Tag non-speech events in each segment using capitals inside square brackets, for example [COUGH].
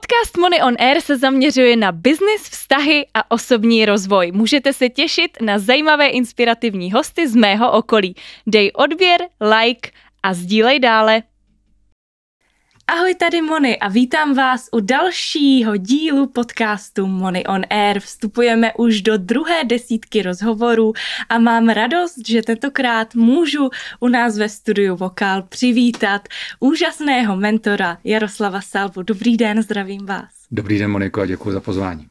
Podcast Money on Air se zaměřuje na biznis, vztahy a osobní rozvoj. Můžete se těšit na zajímavé inspirativní hosty z mého okolí. Dej odběr, like a sdílej dále. Ahoj, tady Moni a vítám vás u dalšího dílu podcastu Moni on Air. Vstupujeme už do druhé desítky rozhovorů a mám radost, že tentokrát můžu u nás ve studiu Vokál přivítat úžasného mentora Jaroslava Salvu. Dobrý den, zdravím vás. Dobrý den, Moniko, a děkuji za pozvání.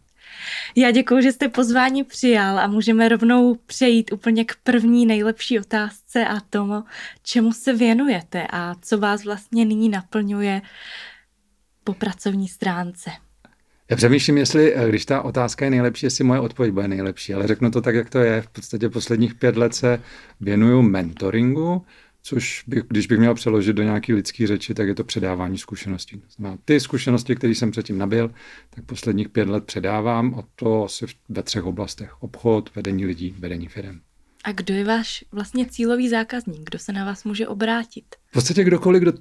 Já děkuji, že jste pozvání přijal a můžeme rovnou přejít úplně k první nejlepší otázce a tomu, čemu se věnujete a co vás vlastně nyní naplňuje po pracovní stránce. Já přemýšlím, jestli, eh, když ta otázka je nejlepší, jestli moje odpověď bude nejlepší, ale řeknu to tak, jak to je. V podstatě posledních pět let se věnuju mentoringu, což bych, když bych měl přeložit do nějaké lidské řeči, tak je to předávání zkušeností. Znamená, ty zkušenosti, které jsem předtím nabil, tak posledních pět let předávám a to asi ve třech oblastech. Obchod, vedení lidí, vedení firm. A kdo je váš vlastně cílový zákazník? Kdo se na vás může obrátit? V podstatě kdokoliv, kdo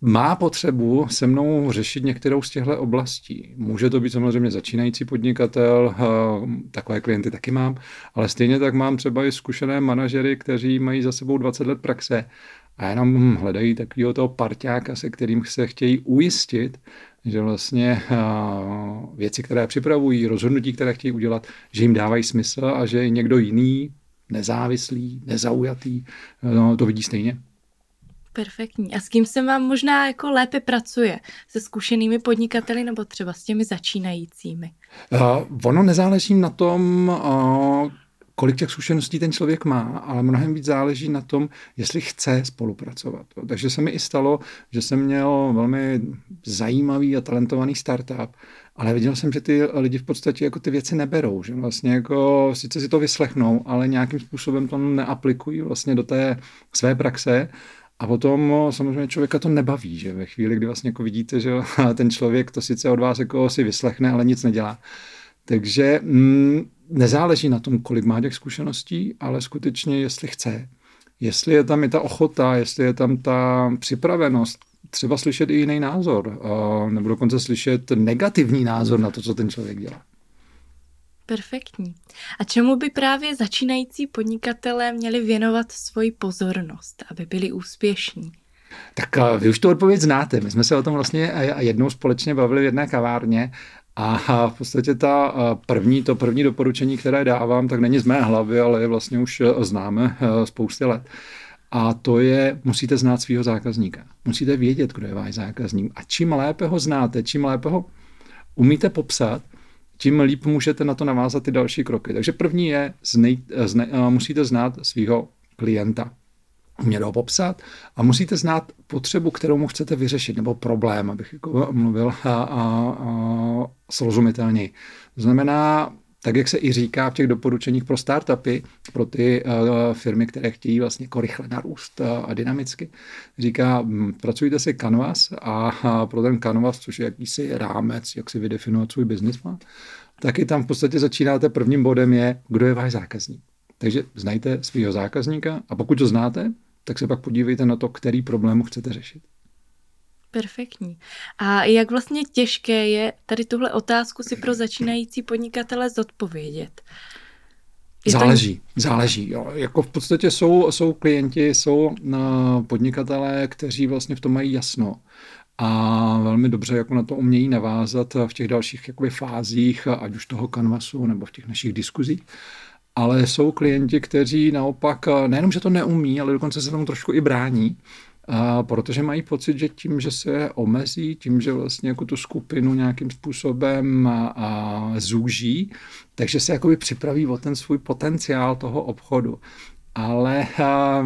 má potřebu se mnou řešit některou z těchto oblastí. Může to být samozřejmě začínající podnikatel, takové klienty taky mám, ale stejně tak mám třeba i zkušené manažery, kteří mají za sebou 20 let praxe a jenom hledají takového toho parťáka, se kterým se chtějí ujistit, že vlastně věci, které připravují, rozhodnutí, které chtějí udělat, že jim dávají smysl a že někdo jiný, nezávislý, nezaujatý, no, to vidí stejně. Perfektní. A s kým se vám možná jako lépe pracuje? Se zkušenými podnikateli nebo třeba s těmi začínajícími? Uh, ono nezáleží na tom, uh, kolik těch zkušeností ten člověk má, ale mnohem víc záleží na tom, jestli chce spolupracovat. Takže se mi i stalo, že jsem měl velmi zajímavý a talentovaný startup, ale viděl jsem, že ty lidi v podstatě jako ty věci neberou, že vlastně jako sice si to vyslechnou, ale nějakým způsobem to neaplikují vlastně do té své praxe a potom samozřejmě člověka to nebaví, že ve chvíli, kdy vlastně jako vidíte, že [LAUGHS] ten člověk to sice od vás jako si vyslechne, ale nic nedělá. Takže mm, nezáleží na tom, kolik má těch zkušeností, ale skutečně, jestli chce. Jestli je tam i ta ochota, jestli je tam ta připravenost, třeba slyšet i jiný názor, nebo dokonce slyšet negativní názor na to, co ten člověk dělá. Perfektní. A čemu by právě začínající podnikatelé měli věnovat svoji pozornost, aby byli úspěšní? Tak eh, vy už tu odpověď znáte. My jsme se o tom vlastně jednou společně bavili v jedné kavárně a v podstatě ta eh, první, to první doporučení, které dávám, tak není z mé hlavy, ale je vlastně už eh, známe spousty let. A to je, musíte znát svého zákazníka. Musíte vědět, kdo je váš zákazník. A čím lépe ho znáte, čím lépe ho umíte popsat, tím líp můžete na to navázat ty další kroky. Takže první je, znej, zne, musíte znát svého klienta. Umět ho popsat a musíte znát potřebu, kterou mu chcete vyřešit, nebo problém, abych jako mluvil a, a, a srozumitelněji. To znamená, tak jak se i říká v těch doporučeních pro startupy, pro ty uh, firmy, které chtějí vlastně jako rychle narůst uh, a dynamicky, říká, hm, pracujte si canvas a, a pro ten canvas, což je jakýsi rámec, jak si vydefinovat svůj business plán, taky tam v podstatě začínáte prvním bodem je, kdo je váš zákazník. Takže znajte svého zákazníka a pokud to znáte, tak se pak podívejte na to, který problém chcete řešit. Perfektní. A jak vlastně těžké je tady tuhle otázku si pro začínající podnikatele zodpovědět? Je záleží, to... záleží. Jo. Jako v podstatě jsou, jsou klienti, jsou podnikatelé, kteří vlastně v tom mají jasno a velmi dobře jako na to umějí navázat v těch dalších jakoby, fázích, ať už toho kanvasu nebo v těch našich diskuzích. Ale jsou klienti, kteří naopak nejenom, že to neumí, ale dokonce se tomu trošku i brání a protože mají pocit, že tím, že se omezí, tím, že vlastně jako tu skupinu nějakým způsobem a, a zúží, takže se jakoby připraví o ten svůj potenciál toho obchodu. Ale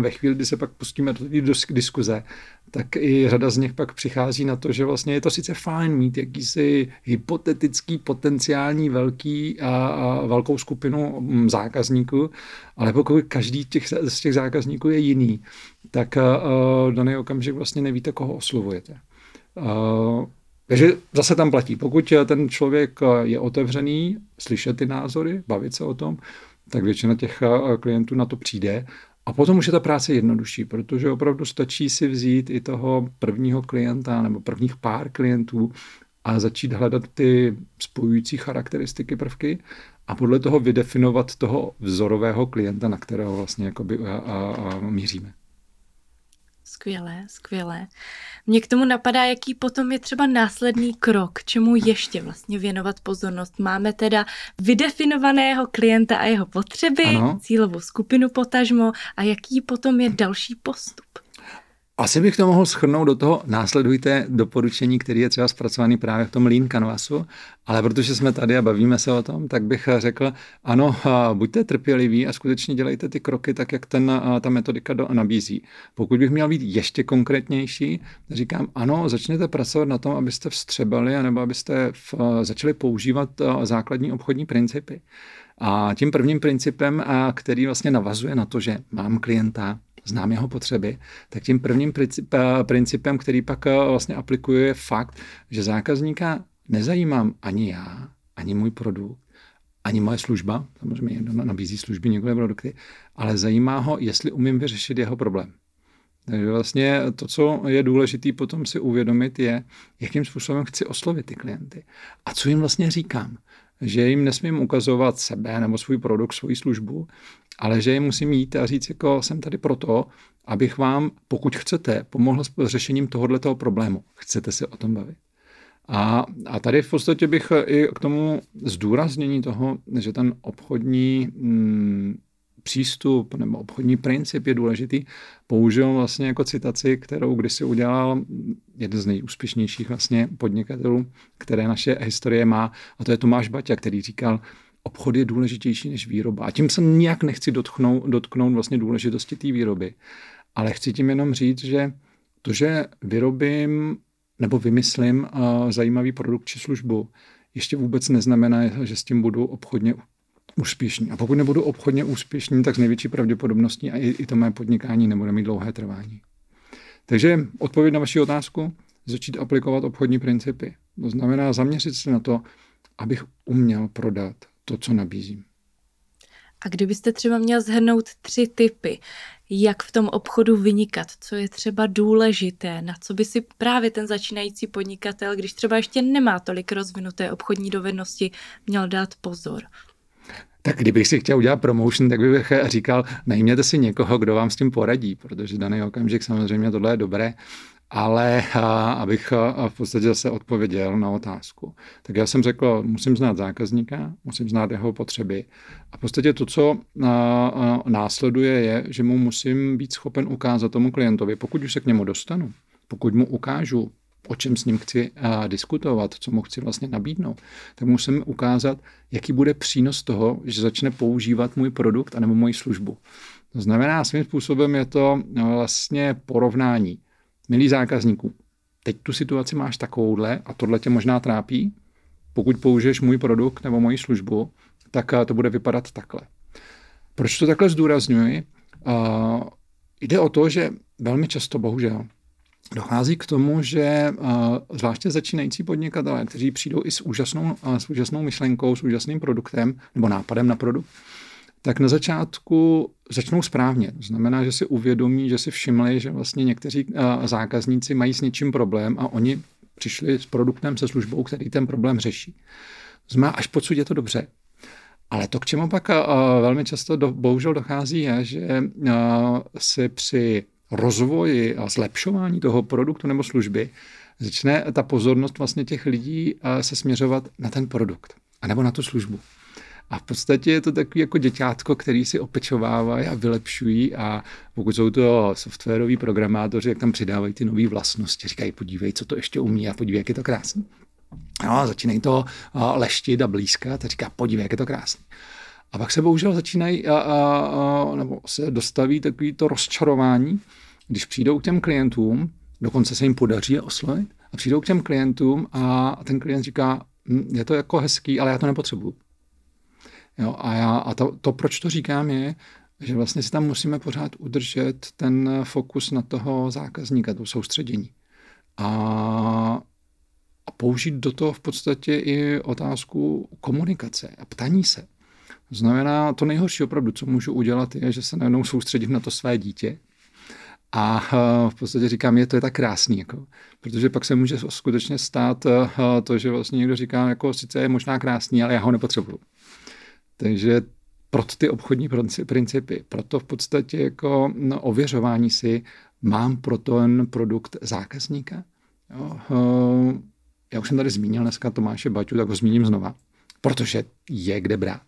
ve chvíli, kdy se pak pustíme do té diskuze, tak i řada z nich pak přichází na to, že vlastně je to sice fajn mít jakýsi hypotetický, potenciální velký a, a velkou skupinu zákazníků, ale pokud každý těch, z těch zákazníků je jiný, tak uh, daný okamžik vlastně nevíte, koho oslovujete. Takže zase tam platí. Pokud ten člověk je otevřený, slyšet ty názory, bavit se o tom, tak většina těch klientů na to přijde a potom už je ta práce jednodušší, protože opravdu stačí si vzít i toho prvního klienta nebo prvních pár klientů a začít hledat ty spojující charakteristiky prvky a podle toho vydefinovat toho vzorového klienta, na kterého vlastně jakoby a, a, a míříme. Skvělé, skvělé. Mně k tomu napadá, jaký potom je třeba následný krok, čemu ještě vlastně věnovat pozornost. Máme teda vydefinovaného klienta a jeho potřeby, ano. cílovou skupinu potažmo a jaký potom je další postup. Asi bych to mohl schrnout do toho, následujte doporučení, který je třeba zpracovaný právě v tom Lean Canvasu, ale protože jsme tady a bavíme se o tom, tak bych řekl, ano, buďte trpěliví a skutečně dělejte ty kroky tak, jak ten, ta metodika do, nabízí. Pokud bych měl být ještě konkrétnější, říkám, ano, začněte pracovat na tom, abyste vstřebali, nebo abyste v, začali používat základní obchodní principy. A tím prvním principem, který vlastně navazuje na to, že mám klienta, znám jeho potřeby, tak tím prvním principem, který pak eh, vlastně aplikuje, je fakt, že zákazníka nezajímám ani já, ani můj produkt, ani moje služba, samozřejmě někdo nabízí služby, některé produkty, ale zajímá ho, jestli umím vyřešit jeho problém. Takže vlastně to, co je důležité potom si uvědomit, je, jakým způsobem chci oslovit ty klienty a co jim vlastně říkám. Že jim nesmím ukazovat sebe nebo svůj produkt, svoji službu, ale že je musím jít a říct, jako jsem tady proto, abych vám, pokud chcete, pomohl s řešením tohoto problému. Chcete se o tom bavit. A, a tady v podstatě bych i k tomu zdůraznění toho, že ten obchodní mm, přístup nebo obchodní princip je důležitý, použil vlastně jako citaci, kterou kdysi udělal jeden z nejúspěšnějších vlastně podnikatelů, které naše historie má, a to je Tomáš Baťa, který říkal, obchod je důležitější než výroba. A tím se nijak nechci dotknout, dotknout vlastně důležitosti té výroby. Ale chci tím jenom říct, že to, že vyrobím nebo vymyslím uh, zajímavý produkt či službu, ještě vůbec neznamená, že s tím budu obchodně úspěšný. A pokud nebudu obchodně úspěšný, tak s největší pravděpodobností a i, i to mé podnikání nebude mít dlouhé trvání. Takže odpověď na vaši otázku, začít aplikovat obchodní principy. To znamená zaměřit se na to, abych uměl prodat to, co nabízím. A kdybyste třeba měl zhrnout tři typy, jak v tom obchodu vynikat, co je třeba důležité, na co by si právě ten začínající podnikatel, když třeba ještě nemá tolik rozvinuté obchodní dovednosti, měl dát pozor? Tak kdybych si chtěl udělat promotion, tak bych [LAUGHS] říkal, najměte si někoho, kdo vám s tím poradí, protože daný okamžik samozřejmě tohle je dobré, ale a, abych a, v podstatě zase odpověděl na otázku. Tak já jsem řekl, musím znát zákazníka, musím znát jeho potřeby. A v podstatě to, co a, a, následuje, je, že mu musím být schopen ukázat tomu klientovi, pokud už se k němu dostanu, pokud mu ukážu, o čem s ním chci a, diskutovat, co mu chci vlastně nabídnout, tak musím ukázat, jaký bude přínos toho, že začne používat můj produkt anebo moji službu. To znamená, svým způsobem je to vlastně porovnání milí zákazníků, teď tu situaci máš takovouhle a tohle tě možná trápí, pokud použiješ můj produkt nebo moji službu, tak eh, to bude vypadat takhle. Proč to takhle zdůrazňuji? Uh, jde o to, že velmi často, bohužel, dochází k tomu, že uh, zvláště začínající podnikatelé, kteří přijdou i s úžasnou, uh, s úžasnou myšlenkou, s úžasným produktem nebo nápadem na produkt, tak na začátku začnou správně. To znamená, že si uvědomí, že si všimli, že vlastně někteří eh, zákazníci mají s něčím problém a oni přišli s produktem, se službou, který ten problém řeší. To znamená, až pocud je to dobře. Ale to, k čemu pak eh, velmi často do, bohužel dochází, je, že eh, si při rozvoji a zlepšování toho produktu nebo služby začne ta pozornost vlastně těch lidí se směřovat na ten produkt, anebo na tu službu. A v podstatě je to takový jako děťátko, který si opečovávají a vylepšují a pokud jsou to softwaroví programátoři, jak tam přidávají ty nové vlastnosti, říkají, podívej, co to ještě umí a podívej, jak je to krásný. No, začínají to leštit a blízkat a říká, podívej, jak je to krásný. A pak se bohužel začínají, a, a, a, nebo se dostaví takový to rozčarování, když přijdou k těm klientům, dokonce se jim podaří je oslovit, a přijdou k těm klientům a ten klient říká, hm, je to jako hezký, ale já to nepotřebuju. Jo, a já, a to, to, proč to říkám, je, že vlastně si tam musíme pořád udržet ten fokus na toho zákazníka, to soustředění. A, a použít do toho v podstatě i otázku komunikace a ptaní se. Znamená, to nejhorší opravdu, co můžu udělat, je, že se najednou soustředím na to své dítě A v podstatě říkám, je to je tak krásný, jako, protože pak se může skutečně stát to, že vlastně někdo říká, jako sice je možná krásný, ale já ho nepotřebuju. Takže proto ty obchodní principy, proto v podstatě jako no, ověřování si, mám pro ten produkt zákazníka. Jo, já už jsem tady zmínil dneska Tomáše Baťu, tak ho zmíním znova, protože je kde brát.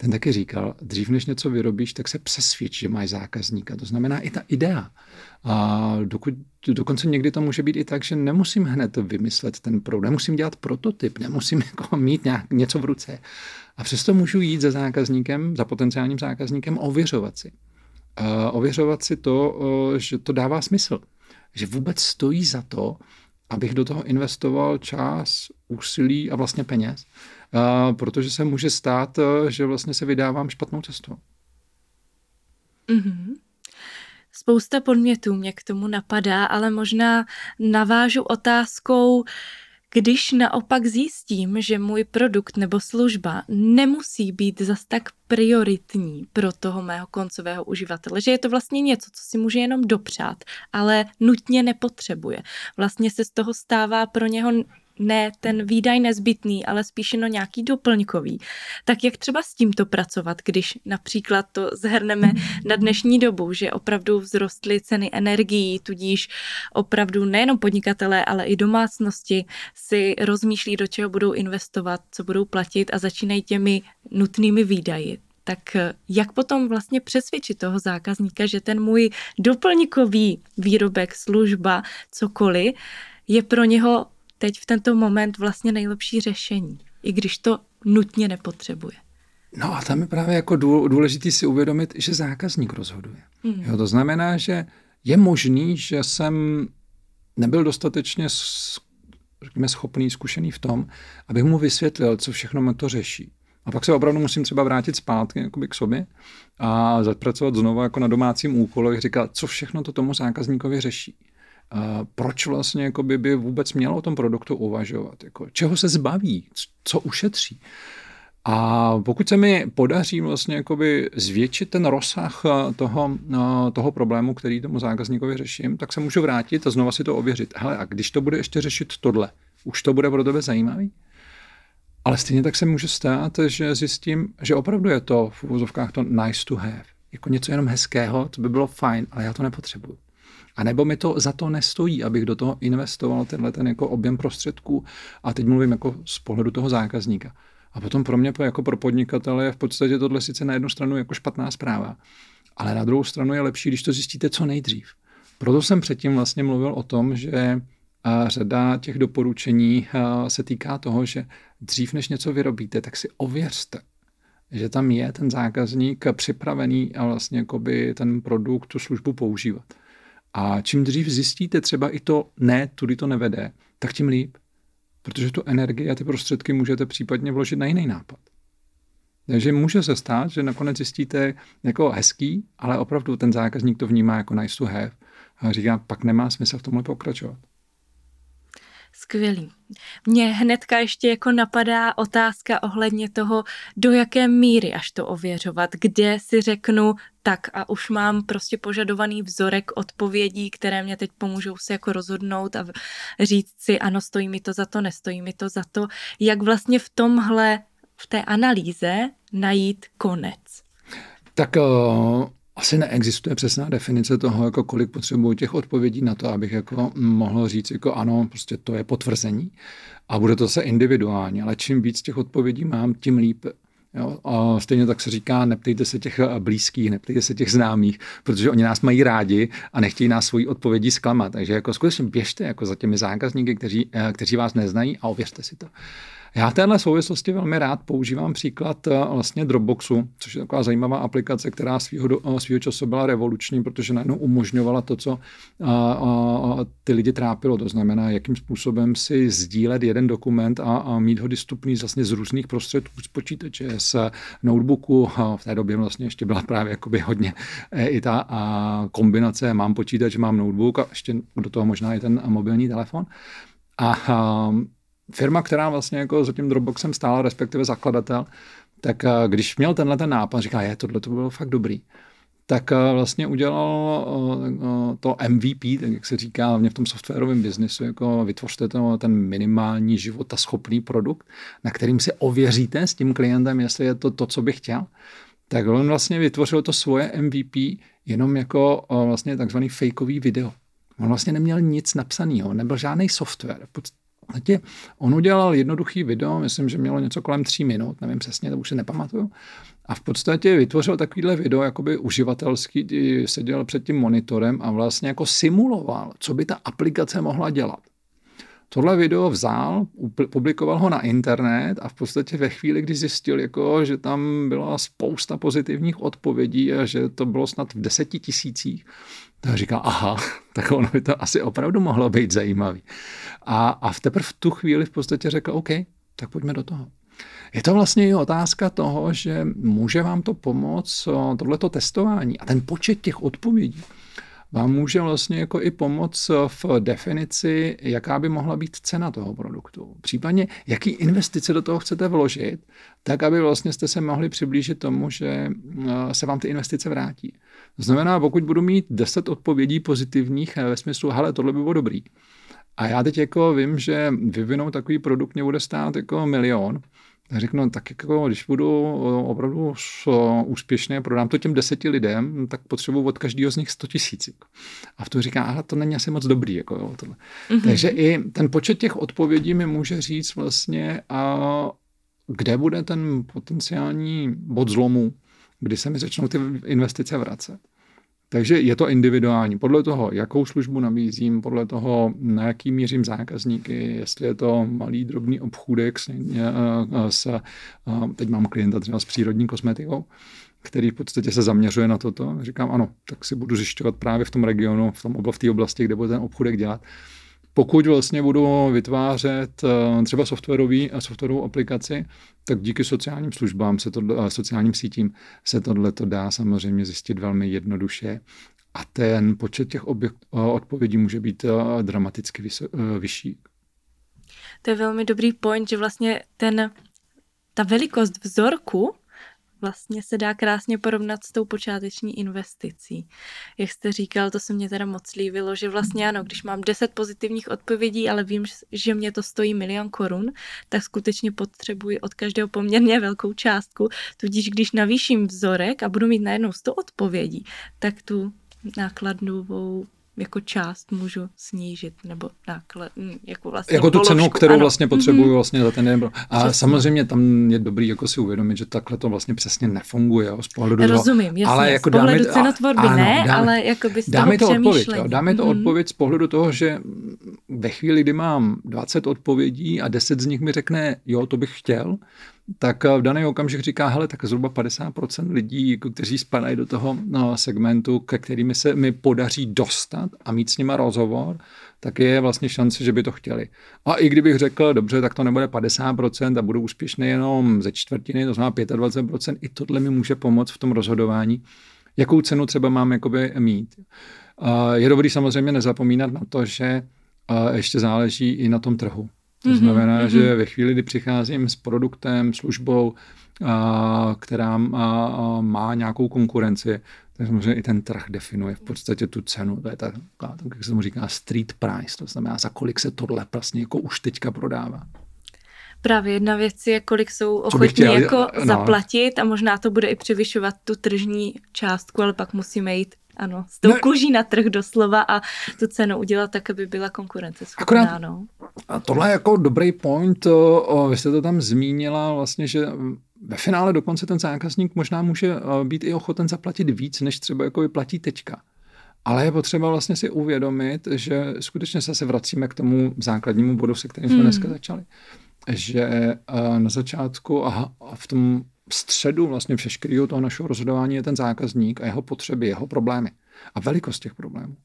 Ten taky říkal, dřív než něco vyrobíš, tak se přesvědč, že máš zákazníka. To znamená i ta idea. A dokud, dokonce někdy to může být i tak, že nemusím hned vymyslet ten produkt, nemusím dělat prototyp, nemusím [LAUGHS] jako mít nějak, něco v ruce. A přesto můžu jít za zákazníkem, za potenciálním zákazníkem, ověřovat si. Uh, ověřovat si to, že to dává smysl. Že vůbec stojí za to, abych do toho investoval čas, úsilí a vlastně peněz, protože se může stát, uh, že vlastně se vydávám špatnou cestou. Mm-hmm. Spousta podmětů mě k tomu napadá, ale možná navážu otázkou, když naopak zjistím, že můj produkt nebo služba nemusí být zas tak prioritní pro toho mého koncového uživatele, že je to vlastně něco, co si může jenom dopřát, ale nutně nepotřebuje. Vlastně se z toho stává pro něho ne ten výdaj nezbytný, ale spíš no nějaký doplňkový. Tak jak třeba s tímto pracovat, když například to zhrneme na dnešní dobu, že opravdu vzrostly ceny energií, tudíž opravdu nejenom podnikatelé, ale i domácnosti si rozmýšlí, do čeho budou investovat, co budou platit a začínají těmi nutnými výdaji tak jak potom vlastně přesvědčit toho zákazníka, že ten můj doplňkový výrobek, služba, cokoliv, je pro něho teď v tento moment vlastně nejlepší řešení, i když to nutně nepotřebuje. No a tam je právě jako důležitý si uvědomit, že zákazník rozhoduje. Mm. Jo, to znamená, že je možný, že jsem nebyl dostatečně řekněme, schopný, zkušený v tom, abych mu vysvětlil, co všechno to řeší. A pak se opravdu musím třeba vrátit zpátky k sobě a zapracovat znovu jako na domácím úkolu, říkat, co všechno to tomu zákazníkovi řeší proč vlastně jako by, by vůbec mělo o tom produktu uvažovat, jako, čeho se zbaví, co ušetří. A pokud se mi podaří vlastně jakoby zvětšit ten rozsah eh, toho, eh, toho problému, který tomu zákazníkovi řeším, tak se můžu vrátit a znova si to ověřit. Hele, a když to bude ještě řešit tohle, už to bude pro tebe zajímavý? Ale stejně tak se může stát, že zjistím, že opravdu je to v úvozovkách to nice to have. Jako něco jenom hezkého, to by bylo fajn, ale já to nepotřebuju. A nebo mi to za to nestojí, abych do toho investoval tenhle ten jako objem prostředků. A teď mluvím jako z pohledu toho zákazníka. A potom pro mě jako pro podnikatele je v podstatě tohle sice na jednu stranu jako špatná zpráva, ale na druhou stranu je lepší, když to zjistíte co nejdřív. Proto jsem předtím vlastně mluvil o tom, že řada těch doporučení se týká toho, že dřív než něco vyrobíte, tak si ověřte, že tam je ten zákazník připravený a vlastně ten produkt, tu službu používat. A čím dřív zjistíte třeba i to ne, tudy to nevede, tak tím líp. Protože tu energii a ty prostředky můžete případně vložit na jiný nápad. Takže může se stát, že nakonec zjistíte jako hezký, ale opravdu ten zákazník to vnímá jako nice to have a říká, pak nemá smysl v tomhle pokračovat. Skvělý. Mně hnedka ještě jako napadá otázka ohledně toho, do jaké míry až to ověřovat, kde si řeknu, tak a už mám prostě požadovaný vzorek odpovědí, které mě teď pomůžou se jako rozhodnout a říct si, ano, stojí mi to za to, nestojí mi to za to, jak vlastně v tomhle, v té analýze najít konec. Tak uh asi neexistuje přesná definice toho, jako kolik potřebuji těch odpovědí na to, abych jako mohl říct, jako ano, prostě to je potvrzení a bude to se individuálně, ale čím víc těch odpovědí mám, tím líp. Jo? A stejně tak se říká, neptejte se těch blízkých, neptejte se těch známých, protože oni nás mají rádi a nechtějí nás svojí odpovědí zklamat. Takže jako skutečně běžte jako za těmi zákazníky, kteří, eh, kteří vás neznají a ověřte si to. Já v téhle souvislosti velmi rád používám příklad eh, vlastně Dropboxu, což je taková zajímavá aplikace, která svýho, eh, svýho času byla revoluční, protože najednou umožňovala to, co a, a, ty lidi trápilo. To znamená, jakým způsobem si sdílet jeden dokument a, a mít ho dostupný vlastně z různých prostředků, z počítače, z notebooku. V té době vlastně ještě byla právě jakoby hodně eh, i ta a kombinace mám počítač, mám notebook a ještě do toho možná i ten mobilní telefon. A, a firma, která vlastně jako za tím Dropboxem stála, respektive zakladatel, tak eh, když měl tenhle ten nápad, říká, je, tohle to bylo fakt dobrý, tak vlastně udělal to MVP, tak jak se říká hlavně v tom softwarovém biznesu, jako vytvořte to, ten minimální životaschopný produkt, na kterým si ověříte s tím klientem, jestli je to to, co bych chtěl. Tak on vlastně vytvořil to svoje MVP jenom jako vlastně takzvaný fakeový video. On vlastně neměl nic napsaného, nebyl žádný software. Podstatě on udělal jednoduchý video, myslím, že mělo něco kolem tří minut, nevím přesně, to už si nepamatuju. A v podstatě vytvořil takovýhle video, jakoby uživatelský, seděl před tím monitorem a vlastně jako simuloval, co by ta aplikace mohla dělat. Tohle video vzal, publikoval ho na internet a v podstatě ve chvíli, kdy zjistil, jako, že tam byla spousta pozitivních odpovědí a že to bylo snad v deseti tisících, tak říkal, aha, [LAUGHS] tak ono by to asi opravdu mohlo být zajímavý. A, a v teprve v tu chvíli v podstatě řekl, OK, tak pojďme do toho. Je to vlastně i otázka toho, že může vám to pomoct, tohleto testování a ten počet těch odpovědí vám může vlastně jako i pomoct v definici, jaká by mohla být cena toho produktu. Případně, jaký investice do toho chcete vložit, tak aby vlastně jste se mohli přiblížit tomu, že eh, se vám ty investice vrátí. To znamená, pokud budu mít 10 odpovědí pozitivních eh, ve smyslu, hele, tohle by bylo dobrý. A já teď jako vím, že vyvinout takový produkt mě bude stát jako milion, tak řeknu, no, tak jako, když budu opravdu úspěšný a prodám to těm deseti lidem, tak potřebuji od každého z nich 100 tisíc. A v tom říká, ale to není asi moc dobrý. Jako, jo, tohle. Mm-hmm. Takže i ten počet těch odpovědí mi může říct vlastně, a kde bude ten potenciální bod zlomu, kdy se mi začnou ty investice vracet. Takže je to individuální. Podle toho, jakou službu nabízím, podle toho, na jaký mířím zákazníky, jestli je to malý drobný obchůdek s, s teď mám klienta třeba s přírodní kosmetikou, který v podstatě se zaměřuje na toto. Říkám, ano, tak si budu zjišťovat právě v tom regionu, v, tom, v té oblasti, kde bude ten obchůdek dělat pokud vlastně budu vytvářet eh, třeba softwarový, eh, softwarovou aplikaci, tak díky sociálním službám, se to, eh, sociálním sítím se tohle to dá samozřejmě zjistit velmi jednoduše a ten počet těch objekt, odpovědí může být dramaticky vyšší. To je velmi dobrý point, že vlastně ten, ta velikost vzorku vlastně se dá krásně porovnat s tou počáteční investicí. Jak jste říkal, to se mě teda moc líbilo, že vlastně ano, když mám 10 pozitivních odpovědí, ale vím, že mě to stojí milion korun, tak skutečně potřebuji od každého poměrně velkou částku. Tudíž když navýším vzorek a budu mít najednou 100 odpovědí, tak tu nákladovou jako část můžu snížit, nebo náklad, hm, jako vlastně Jako tu položku, cenu, kterou ano. vlastně potřebuju mm-hmm. vlastně za ten jeden. A Přesně. samozřejmě tam je dobrý jako si uvědomit, že takhle to vlastně přesně nefunguje jo, z pohledu Rozumím, jasně, ale jako z pohledu dáme, cenotvorby a, ne, dáme, ale jako by z dáme toho to odpověď, jo, dáme to mm-hmm. odpověď z pohledu toho, že ve chvíli, kdy mám 20 odpovědí a 10 z nich mi řekne, jo, to bych chtěl, tak v daný okamžik říká, hele, tak zhruba 50% lidí, jako kteří spadají do toho no, segmentu, ke kterými se mi podaří dostat a mít s nima rozhovor, tak je vlastně šance, že by to chtěli. A i kdybych řekl, dobře, tak to nebude 50% a budu úspěšný jenom ze čtvrtiny, to znamená 25%, i tohle mi může pomoct v tom rozhodování, jakou cenu třeba mám jakoby mít. Je dobrý samozřejmě nezapomínat na to, že ještě záleží i na tom trhu. To mm-hmm, znamená, mm-hmm. že ve chvíli, kdy přicházím s produktem, službou, a, která má, má nějakou konkurenci, tak samozřejmě i ten trh definuje v podstatě tu cenu. To je ta, jak se tomu říká, street price, to znamená, za kolik se tohle vlastně jako už teďka prodává. Právě jedna věc je, kolik jsou ochotní jako no. zaplatit a možná to bude i převyšovat tu tržní částku, ale pak musíme jít ano, s tou no, kůží na trh doslova a tu cenu udělat tak, aby byla konkurenceschopná. Akorát, no. A tohle je jako dobrý point, o, o, vy jste to tam zmínila vlastně, že ve finále dokonce ten zákazník možná může být i ochoten zaplatit víc, než třeba jako vyplatí teďka. Ale je potřeba vlastně si uvědomit, že skutečně se vracíme k tomu základnímu bodu, se kterým jsme hmm. dneska začali. Že na začátku a v tom středu vlastně všeškerého toho našeho rozhodování je ten zákazník a jeho potřeby, jeho problémy a velikost těch problémů.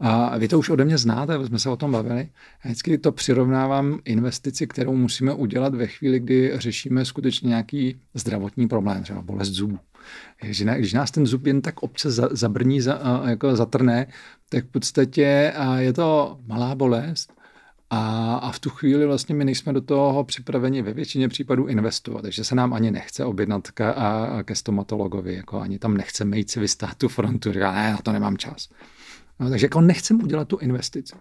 A vy to už ode mě znáte, jsme se o tom bavili. A vždycky to přirovnávám investici, kterou musíme udělat ve chvíli, kdy řešíme skutečně nějaký zdravotní problém, třeba bolest zubů. Když nás ten zub jen tak občas zabrní, jako zatrne, tak v podstatě je to malá bolest, A, a v tu chvíli vlastně my nejsme do toho připraveni ve většině případů investovat, takže se nám ani nechce objednat ke, a, ke stomatologovi, jako ani tam nechceme jít si vystát tu frontu, říká, ne, na to nemám čas. No, takže jako nechceme udělat tu investici.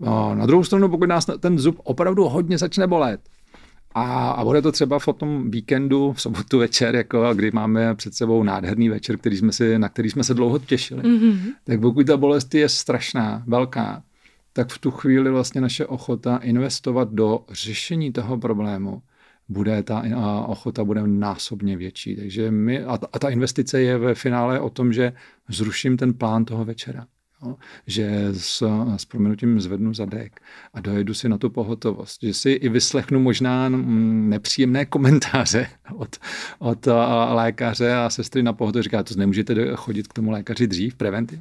No, na druhou stranu, pokud nás ten zub opravdu hodně začne bolet, a, a bude to třeba v tom víkendu, v sobotu večer, jako kdy máme před sebou nádherný večer, který jsme si, na který jsme se dlouho těšili. Mm-hmm. Tak pokud ta bolest je strašná, velká, tak v tu chvíli vlastně naše ochota investovat do řešení toho problému bude ta ochota bude násobně větší. Takže my, a ta, a ta investice je ve finále o tom, že zruším ten plán toho večera. Jo? Že s, s proměnutím zvednu zadek a dojedu si na tu pohotovost. Že si i vyslechnu možná mm, nepříjemné komentáře od, od lékaře a sestry na pohotovost. Říká, to nemůžete chodit k tomu lékaři dřív, preventiv.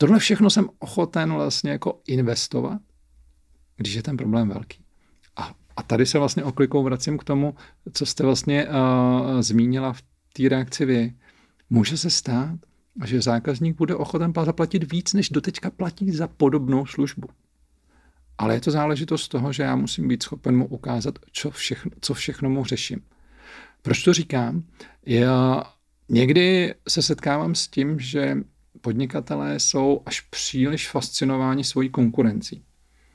Tohle všechno jsem ochoten vlastně jako investovat, když je ten problém velký. A, a tady se vlastně oklikou vracím k tomu, co jste vlastně uh, zmínila v té reakci vy. Může se stát, že zákazník bude ochoten zaplatit víc, než doteďka platí za podobnou službu. Ale je to záležitost toho, že já musím být schopen mu ukázat, co všechno, co všechno mu řeším. Proč to říkám? Já někdy se setkávám s tím, že podnikatelé jsou až příliš fascinováni svojí konkurencí.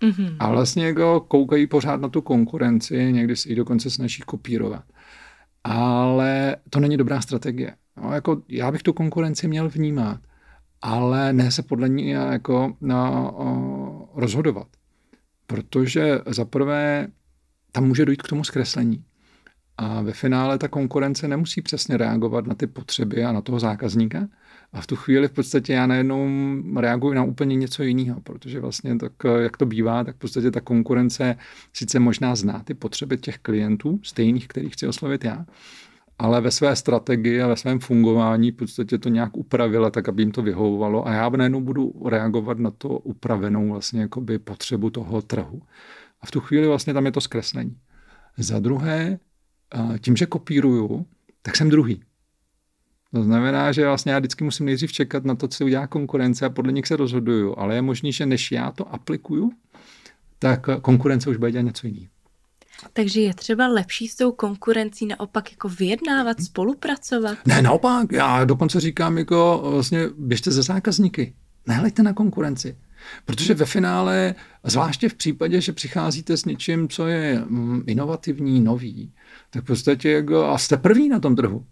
Mm-hmm. A vlastně jako koukají pořád na tu konkurenci, někdy si ji dokonce snaží kopírovat. Ale to není dobrá strategie. No, jako já bych tu konkurenci měl vnímat, ale ne se podle ní jako na, o, rozhodovat. Protože zaprvé tam může dojít k tomu zkreslení. A ve finále ta konkurence nemusí přesně reagovat na ty potřeby a na toho zákazníka. A v tu chvíli v podstatě já najednou reaguji na úplně něco jiného, protože vlastně tak, jak to bývá, tak v podstatě ta konkurence sice možná zná ty potřeby těch klientů, stejných, kterých chci oslovit já, ale ve své strategii a ve svém fungování v podstatě to nějak upravila, tak aby jim to vyhovovalo a já najednou budu reagovat na to upravenou vlastně jakoby potřebu toho trhu. A v tu chvíli vlastně tam je to zkreslení. Za druhé, tím, že kopíruju, tak jsem druhý. To znamená, že vlastně já vždycky musím nejdřív čekat na to, co udělá konkurence a podle nich se rozhoduju. Ale je možný, že než já to aplikuju, tak konkurence už bude dělat něco jiného. Takže je třeba lepší s tou konkurencí naopak jako vyjednávat, spolupracovat? Ne, naopak. Já dokonce říkám jako vlastně běžte ze zákazníky. Nehleďte na konkurenci. Protože ve finále, zvláště v případě, že přicházíte s něčím, co je mm, inovativní, nový, tak v podstatě jako, a jste první na tom trhu.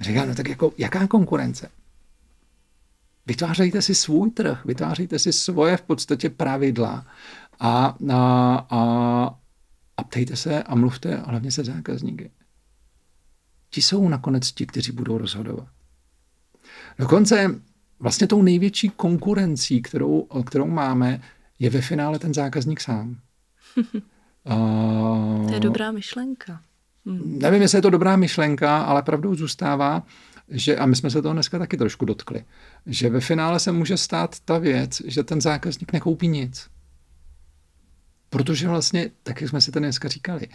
Říká, no tak jako, jaká konkurence? Vytvářejte si svůj trh, vytvářejte si svoje v podstatě pravidla a, a, a, a ptejte se a mluvte hlavně se zákazníky. Ti jsou nakonec ti, kteří budou rozhodovat. Dokonce vlastně tou největší konkurencí, kterou, kterou máme, je ve finále ten zákazník sám. uh, [LAUGHS] to je dobrá myšlenka. Hmm. Nevím, jestli je to dobrá myšlenka, ale pravdou zůstává, že, a my jsme se toho dneska taky trošku dotkli, že ve finále se může stát ta věc, že ten zákazník nekoupí nic. Protože vlastně, tak jak jsme si to dneska říkali,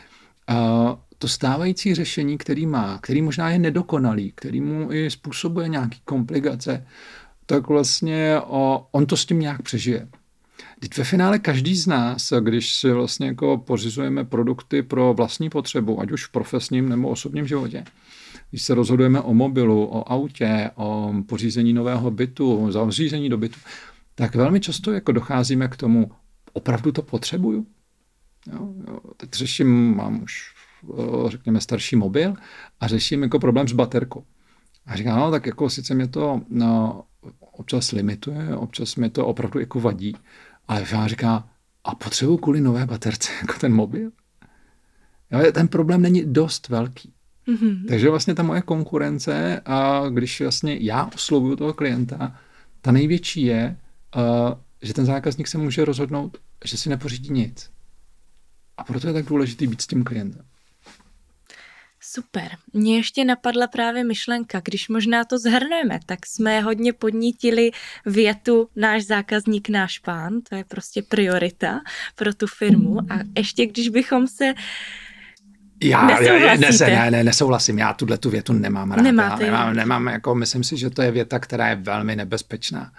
to stávající řešení, který má, který možná je nedokonalý, který mu i způsobuje nějaké komplikace, tak vlastně on to s tím nějak přežije. Teď ve finále každý z nás, když si vlastně jako pořizujeme produkty pro vlastní potřebu, ať už v profesním nebo osobním životě, když se rozhodujeme o mobilu, o autě, o pořízení nového bytu, o zařízení do bytu, tak velmi často jako docházíme k tomu, opravdu to potřebuju. Jo, jo, teď řeším, mám už řekněme starší mobil a řeším jako problém s baterkou. A říkám, no tak jako sice mě to no, občas limituje, občas mi to opravdu jako vadí, ale já říká, a potřebuji kvůli nové baterce jako ten mobil? Jo, ten problém není dost velký. Mm-hmm. Takže vlastně ta moje konkurence, a když vlastně já oslovuju toho klienta, ta největší je, uh, že ten zákazník se může rozhodnout, že si nepořídí nic. A proto je tak důležité být s tím klientem. Super. Mně ještě napadla právě myšlenka, když možná to zhrneme, tak jsme hodně podnítili větu náš zákazník, náš pán, to je prostě priorita pro tu firmu a ještě když bychom se já ne, ne, ne, nesouhlasím, já tuhle tu větu nemám rád. Nemáte, nemám, nemám, jako, myslím si, že to je věta, která je velmi nebezpečná.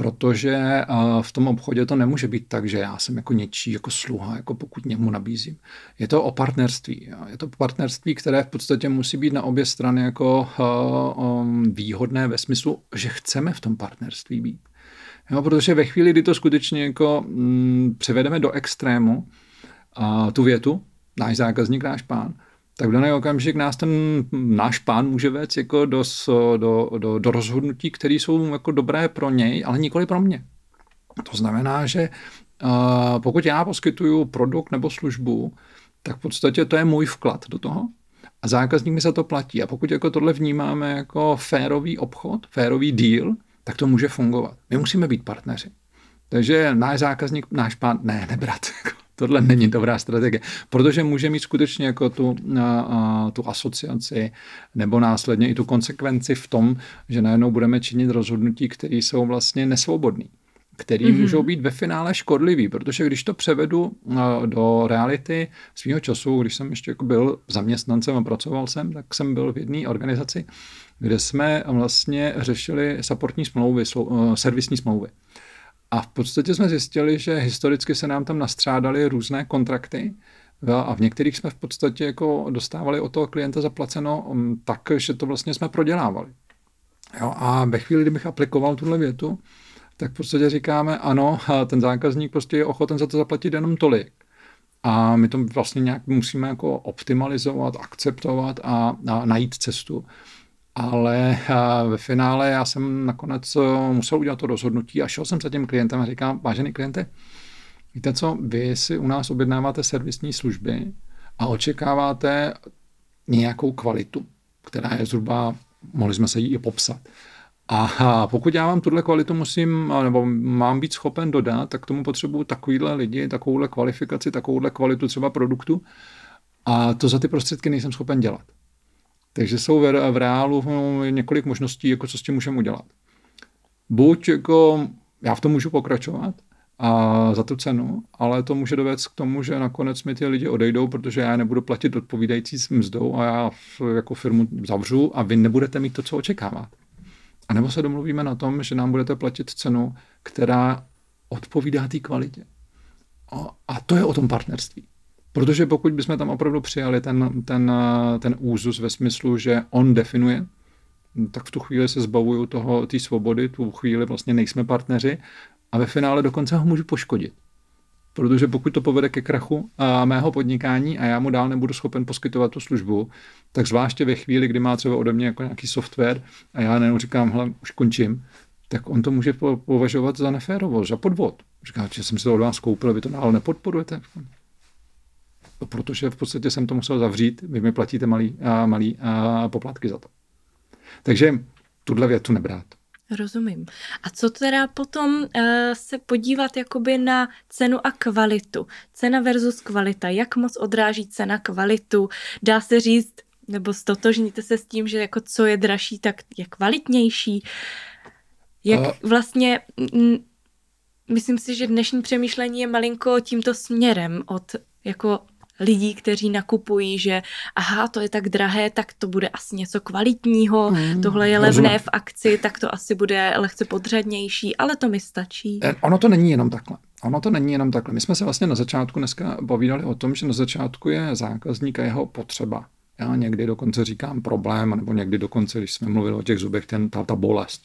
Protože v tom obchodě to nemůže být tak, že já jsem jako něčí jako sluha, jako pokud němu nabízím. Je to o partnerství. Je to partnerství, které v podstatě musí být na obě strany jako výhodné ve smyslu, že chceme v tom partnerství být. Jo, protože ve chvíli, kdy to skutečně jako mm, převedeme do extrému, a tu větu, náš zákazník, náš pán, tak v daný okamžik nás ten náš pán může vést jako do, do, do, do rozhodnutí, které jsou jako dobré pro něj, ale nikoli pro mě. To znamená, že uh, pokud já poskytuju produkt nebo službu, tak v podstatě to je můj vklad do toho a zákazník mi za to platí. A pokud jako tohle vnímáme jako férový obchod, férový deal, tak to může fungovat. My musíme být partneři. Takže náš zákazník, náš pán, ne, nebrat. Tohle není dobrá strategie, protože může mít skutečně jako tu, a, a, tu asociaci nebo následně i tu konsekvenci v tom, že najednou budeme činit rozhodnutí, které jsou vlastně nesvobodné který mm-hmm. můžou být ve finále škodlivý, protože když to převedu do reality svého času, když jsem ještě jako byl zaměstnancem a pracoval jsem, tak jsem byl v jedné organizaci, kde jsme vlastně řešili supportní smlouvy, servisní smlouvy. A v podstatě jsme zjistili, že historicky se nám tam nastřádaly různé kontrakty a v některých jsme v podstatě jako dostávali od toho klienta zaplaceno um, tak, že to vlastně jsme prodělávali. Jo, a ve chvíli, kdybych aplikoval tuhle větu, tak v podstatě říkáme, ano, ten zákazník prostě je ochoten za to zaplatit jenom tolik. A my to vlastně nějak musíme jako optimalizovat, akceptovat a, a najít cestu ale ve finále já jsem nakonec eh, musel udělat to rozhodnutí a šel jsem za tím klientem a říkám, vážený kliente, víte co, vy si u nás objednáváte servisní služby a očekáváte nějakou kvalitu, která je zhruba, mohli jsme se jí i popsat. A pokud já vám tuhle kvalitu musím, nebo mám být schopen dodat, tak tomu potřebuju takovýhle lidi, takovouhle kvalifikaci, takovouhle kvalitu třeba produktu a to za ty prostředky nejsem schopen dělat. Takže jsou v, reálu několik možností, jako co s tím můžeme udělat. Buď jako já v tom můžu pokračovat a za tu cenu, ale to může dovést k tomu, že nakonec mi ty lidi odejdou, protože já nebudu platit odpovídající s mzdou a já jako firmu zavřu a vy nebudete mít to, co očekáváte. A nebo se domluvíme na tom, že nám budete platit cenu, která odpovídá té kvalitě. A to je o tom partnerství. Protože pokud bychom tam opravdu přijali ten, ten, ten úzus ve smyslu, že on definuje, tak v tu chvíli se zbavuju toho, té svobody, tu chvíli vlastně nejsme partneři a ve finále dokonce ho můžu poškodit. Protože pokud to povede ke krachu a mého podnikání a já mu dál nebudu schopen poskytovat tu službu, tak zvláště ve chvíli, kdy má třeba ode mě jako nějaký software a já nejenom říkám, hele, už končím, tak on to může považovat za neférovost, za podvod. Říká, že jsem si to od vás koupil, vy to dál nepodporujete protože v podstatě jsem to musel zavřít, vy mi platíte malý, a, malý a poplatky za to. Takže tuhle větu nebrát. Rozumím. A co teda potom uh, se podívat jakoby na cenu a kvalitu? Cena versus kvalita. Jak moc odráží cena kvalitu? Dá se říct, nebo stotožníte se s tím, že jako co je dražší, tak je kvalitnější? Jak uh, vlastně, m, myslím si, že dnešní přemýšlení je malinko tímto směrem od jako lidí, kteří nakupují, že aha, to je tak drahé, tak to bude asi něco kvalitního, mm, tohle je levné rozumím. v akci, tak to asi bude lehce podřadnější, ale to mi stačí. Eh, ono to není jenom takhle. Ono to není jenom takhle. My jsme se vlastně na začátku dneska povídali o tom, že na začátku je zákazník a jeho potřeba. Já někdy dokonce říkám problém, nebo někdy dokonce, když jsme mluvili o těch zubech, ten, ta, ta bolest.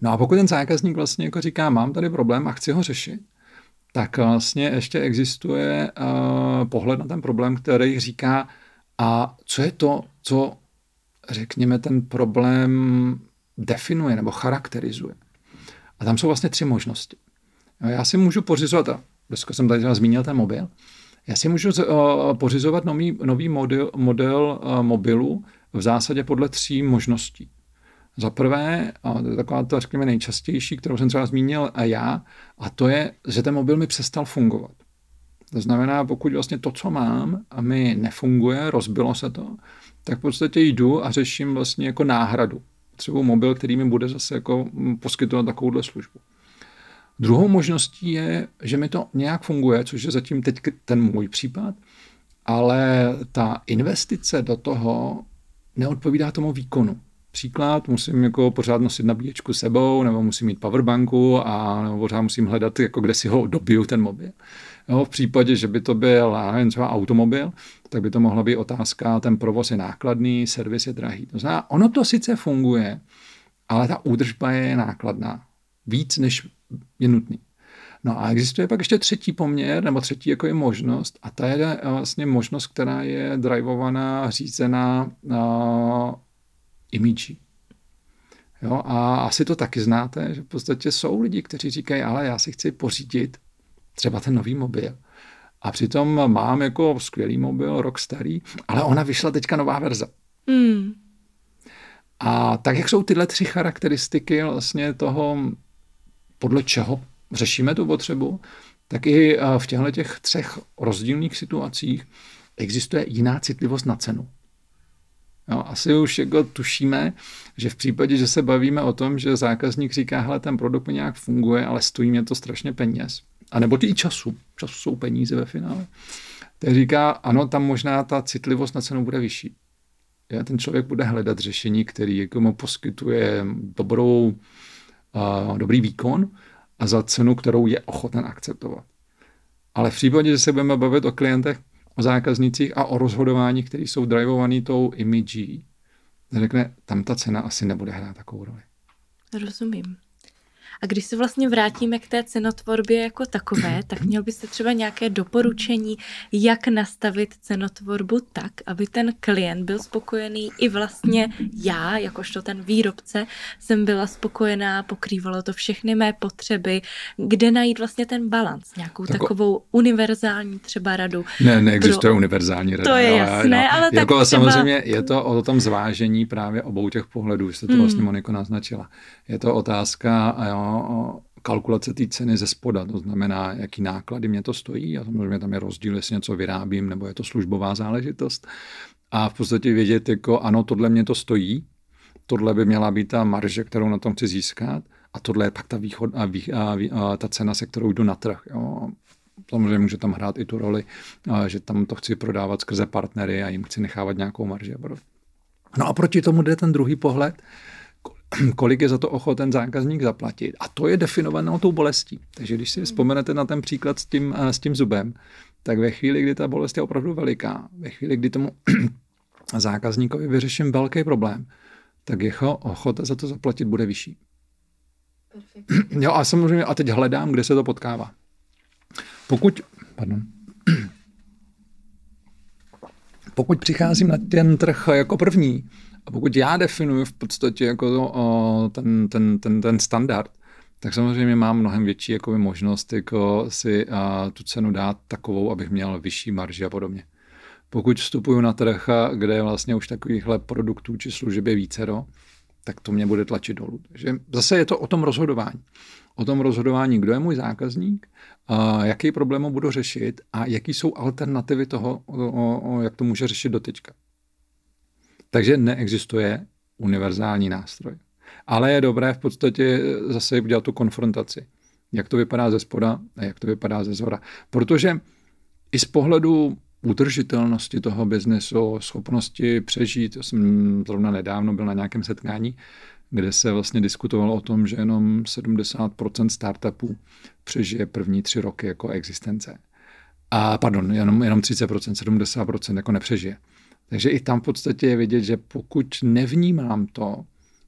No a pokud ten zákazník vlastně jako říká, mám tady problém a chci ho řešit, tak vlastně ještě existuje uh, pohled na ten problém, který říká, a co je to, co řekněme ten problém definuje nebo charakterizuje. A tam jsou vlastně tři možnosti. Já si můžu pořizovat, a dneska jsem tady zmínil ten mobil, já si můžu uh, pořizovat nový, nový model, model mobilu v zásadě podle tří možností. Za prvé, a to je taková to, řekněme, nejčastější, kterou jsem třeba zmínil a já, a to je, že ten mobil mi přestal fungovat. To znamená, pokud vlastně to, co mám, a mi nefunguje, rozbilo se to, tak v podstatě jdu a řeším vlastně jako náhradu. Třeba mobil, který mi bude zase jako poskytovat takovouhle službu. Druhou možností je, že mi to nějak funguje, což je zatím teď ten můj případ, ale ta investice do toho neodpovídá tomu výkonu. Příklad, musím jako pořád nosit nabíječku sebou, nebo musím mít powerbanku a nebo pořád musím hledat, jako kde si ho dobiju ten mobil. Jo, v případě, že by to byl nevím, třeba automobil, tak by to mohla být otázka, ten provoz je nákladný, servis je drahý. To znamená, ono to sice funguje, ale ta údržba je nákladná. Víc, než je nutný. No a existuje pak ještě třetí poměr, nebo třetí jako je možnost, a ta je vlastně možnost, která je drivovaná, řízená imidží. Jo, a asi to taky znáte, že v podstatě jsou lidi, kteří říkají, ale já si chci pořídit třeba ten nový mobil. A přitom mám jako skvělý mobil, rok starý, ale ona vyšla teďka nová verze. Mm. A tak, jak jsou tyhle tři charakteristiky vlastně toho, podle čeho řešíme tu potřebu, tak i v těchto těch třech rozdílných situacích existuje jiná citlivost na cenu. Jo, asi už jako tušíme, že v případě, že se bavíme o tom, že zákazník říká, hele, ten produkt mi nějak funguje, ale stojí mě to strašně peněz, a nebo i času, času jsou peníze ve finále, tak říká, ano, tam možná ta citlivost na cenu bude vyšší. Ja, ten člověk bude hledat řešení, který jako mu poskytuje dobrou, uh, dobrý výkon a za cenu, kterou je ochoten akceptovat. Ale v případě, že se budeme bavit o klientech, o zákaznicích a o rozhodování, které jsou drivované tou imidží, řekne, tam ta cena asi nebude hrát takovou roli. Rozumím. A když se vlastně vrátíme k té cenotvorbě jako takové, [CLEARS THROAT] tak měl byste třeba nějaké doporučení, jak nastavit cenotvorbu tak, aby ten klient byl spokojený i vlastně já, jakožto ten výrobce, jsem byla spokojená, pokrývalo to všechny mé potřeby, kde najít vlastně ten balans, nějakou Tako... takovou univerzální třeba radu. Ne, neexistuje pro... univerzální rada. To je jasné, no, ale jako tak třeba... samozřejmě je to o tom zvážení právě obou těch pohledů, jste to hmm. vlastně Moniko naznačila. Je to otázka, jo, kalkulace té ceny ze spoda, to znamená, jaký náklady mě to stojí a samozřejmě tam je rozdíl, jestli něco vyrábím nebo je to službová záležitost. A v podstatě vědět, jako ano, tohle mě to stojí, tohle by měla být ta marže, kterou na tom chci získat a tohle je pak ta, východ, a, vý, a, a ta cena, se kterou jdu na trh. Jo. Samozřejmě může tam hrát i tu roli, a, že tam to chci prodávat skrze partnery a jim chci nechávat nějakou marži. No a proti tomu jde ten druhý pohled, [CLEARS THROAT] kolik je za to ochoten zákazník zaplatit. A to je definované tou bolestí. Takže když si vzpomenete na ten příklad s tím, eh, s tím zubem, tak ve chvíli, kdy ta bolest je opravdu veliká, ve chvíli, kdy tomu [CLEARS THROAT] zákazníkovi vyřeším velký problém, tak jeho ochota za to zaplatit bude vyšší. Perfect. [CLEARS THROAT] Jo a samozřejmě, a teď hledám, kde se to potkává. Pokud, pardon, pokud přicházím na ten trh jako první, a pokud já definuji v podstatě jako o, ten, ten, ten, ten standard, tak samozřejmě mám mnohem větší jako možnost jako si a, tu cenu dát takovou, abych měl vyšší marži a podobně. Pokud vstupuju na trh, kde je vlastně už takovýchhle produktů či služeb je vícero, tak to mě bude tlačit dolů. Takže zase je to o tom rozhodování. O tom rozhodování, kdo je můj zákazník, a jaký problém budu řešit a jaký jsou alternativy toho, o, o, jak to může řešit do teďka. Takže neexistuje univerzální nástroj. Ale je dobré v podstatě zase udělat tu konfrontaci. Jak to vypadá ze spoda a jak to vypadá ze zhora. Protože i z pohledu udržitelnosti toho biznesu, schopnosti přežít, já jsem zrovna nedávno byl na nějakém setkání, kde se vlastně diskutovalo o tom, že jenom 70% startupů přežije první tři roky jako existence. A pardon, jenom, jenom 30%, 70% jako nepřežije. Takže i tam v podstatě je vidět, že pokud nevnímám to,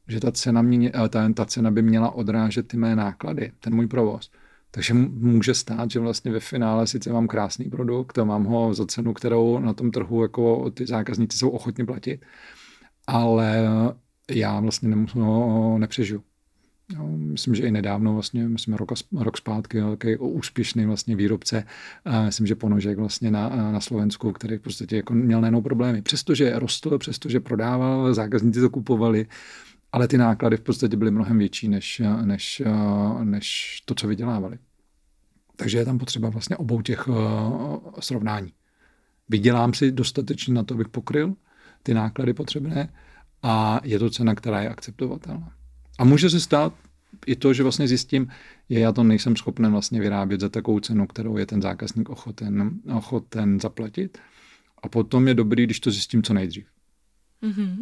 že ta cena, mě, eh, ta, ta cena by měla odrážet ty mé náklady, ten můj provoz, takže může stát, že vlastně ve finále sice mám krásný produkt a mám ho za cenu, kterou na tom trhu jako ty zákazníci jsou ochotni platit, ale já vlastně nemusím, ho nepřežiju. Jo, myslím, že i nedávno, vlastně, myslím, rok, rok zpátky, takový úspěšný vlastně výrobce, a myslím, že ponožek vlastně na, na Slovensku, který v podstatě jako měl nejenom problémy. Přestože rostl, přestože prodával, zákazníci to kupovali, ale ty náklady v podstatě byly mnohem větší než, než, než to, co vydělávali. Takže je tam potřeba vlastně obou těch uh, srovnání. Vydělám si dostatečně na to, abych pokryl ty náklady potřebné a je to cena, která je akceptovatelná. A může se stát i to, že vlastně zjistím, že já to nejsem schopen vlastně vyrábět za takovou cenu, kterou je ten zákazník ochoten, ochoten zaplatit. A potom je dobrý, když to zjistím co nejdřív. Mm-hmm.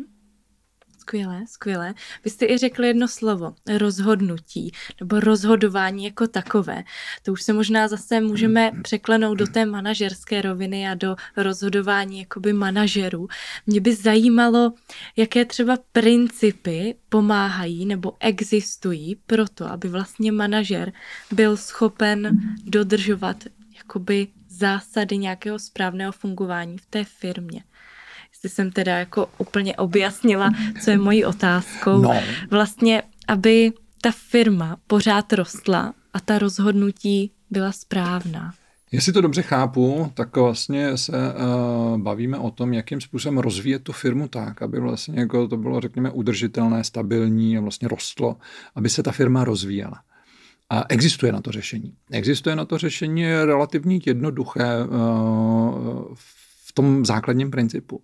Skvělé, skvělé. Vy jste i řekli jedno slovo, rozhodnutí, nebo rozhodování jako takové. To už se možná zase můžeme překlenout do té manažerské roviny a do rozhodování jakoby manažerů. Mě by zajímalo, jaké třeba principy pomáhají nebo existují pro to, aby vlastně manažer byl schopen dodržovat jakoby zásady nějakého správného fungování v té firmě. Jestli jsem teda jako úplně objasnila, co je mojí otázkou. No. Vlastně, aby ta firma pořád rostla a ta rozhodnutí byla správná. Jestli to dobře chápu, tak vlastně se uh, bavíme o tom, jakým způsobem rozvíjet tu firmu tak, aby vlastně jako to bylo, řekněme, udržitelné, stabilní a vlastně rostlo, aby se ta firma rozvíjela. A existuje na to řešení. Existuje na to řešení relativně jednoduché uh, v tom základním principu.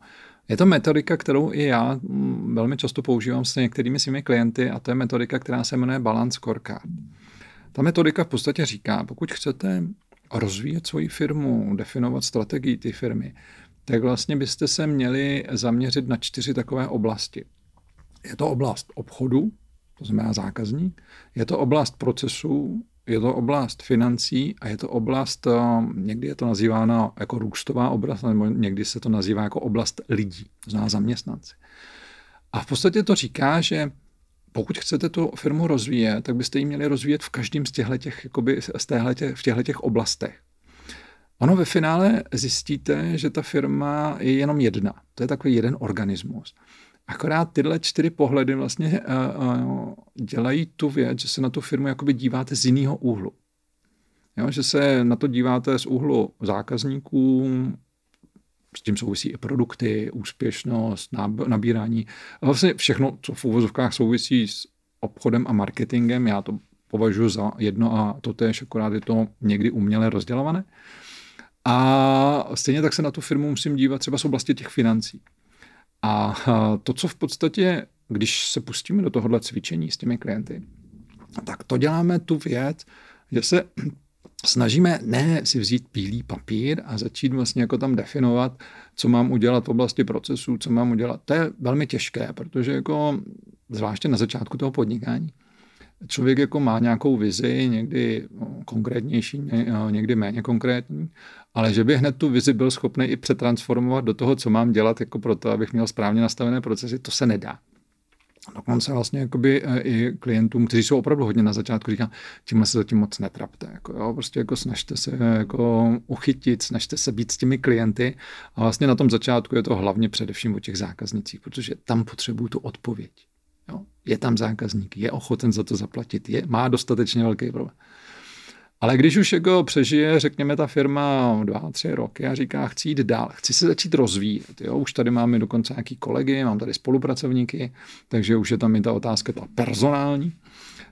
Je to metodika, kterou i já mm, velmi často používám s některými svými klienty a to je metodika, která se jmenuje Balance Scorecard. Ta metodika v podstatě říká, pokud chcete rozvíjet svoji firmu, definovat strategii té firmy, tak vlastně byste se měli zaměřit na čtyři takové oblasti. Je to oblast obchodu, to znamená zákazník, je to oblast procesů, je to oblast financí a je to oblast, eh, někdy je to nazýváno jako růstová oblast, nebo někdy se to nazývá jako oblast lidí, znamená zaměstnanci. A v podstatě to říká, že pokud chcete tu firmu rozvíjet, tak byste ji měli rozvíjet v každém z těchto, těch, z těchto, v těchto těch oblastech. Ono ve finále zjistíte, že ta firma je jenom jedna. To je takový jeden organismus. Akorát tyhle čtyři pohledy vlastně uh, uh, dělají tu věc, že se na tu firmu jakoby díváte z jiného úhlu. Jo, že se na to díváte z úhlu zákazníků, s tím souvisí i produkty, úspěšnost, nabírání. A vlastně všechno, co v úvozovkách souvisí s obchodem a marketingem, já to považuji za jedno a to tež, akorát je to někdy uměle rozdělované. A stejně tak se na tu firmu musím dívat třeba z oblasti těch financí. A to, co v podstatě, když se pustíme do tohohle cvičení s těmi klienty, tak to děláme tu věc, že se [CLEARS THROAT] snažíme ne si vzít bílý papír a začít vlastně jako tam definovat, co mám udělat v oblasti procesů, co mám udělat. To je velmi těžké, protože jako zvláště na začátku toho podnikání člověk jako má nějakou vizi, někdy no, konkrétnější, někdy méně konkrétní, ale že by hned tu vizi byl schopný i přetransformovat do toho, co mám dělat jako proto, abych měl správně nastavené procesy, to se nedá. Dokonce vlastně jakoby e, i klientům, kteří jsou opravdu hodně na začátku, říkám, tímhle se zatím moc netrapte. Jako, jo, prostě jako snažte se jako uchytit, snažte se být s těmi klienty a vlastně na tom začátku je to hlavně především o těch zákaznicích, protože tam potřebují tu odpověď. Je tam zákazník, je ochoten za to zaplatit, je, má dostatečně velký problém. Ale když už jako přežije, řekněme, ta firma dva, tři roky a říká, chci jít dál, chci se začít rozvíjet. Jo? Už tady máme dokonce nějaký kolegy, mám tady spolupracovníky, takže už je tam i ta otázka ta personální.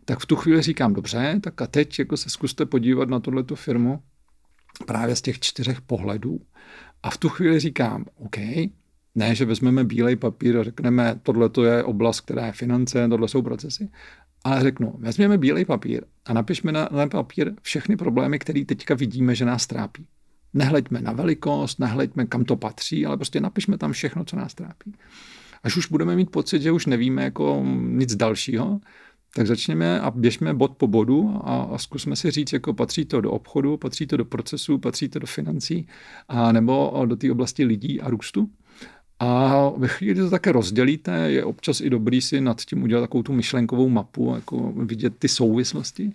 Tak v tu chvíli říkám, dobře, tak a teď jako se zkuste podívat na tuhle firmu právě z těch čtyřech pohledů. A v tu chvíli říkám, OK, ne, že vezmeme bílej papír a řekneme, tohle je oblast, která je finance, tohle jsou procesy, ale řeknu, vezměme bílej papír a napišme na, na papír všechny problémy, které teďka vidíme, že nás trápí. Nehleďme na velikost, nehleďme, kam to patří, ale prostě napišme tam všechno, co nás trápí. Až už budeme mít pocit, že už nevíme jako nic dalšího, tak začněme a běžme bod po bodu a, a zkusme si říct, jako patří to do obchodu, patří to do procesu, patří to do financí, a nebo do té oblasti lidí a růstu. A ve chvíli, kdy to také rozdělíte, je občas i dobrý si nad tím udělat takovou tu myšlenkovou mapu, jako vidět ty souvislosti.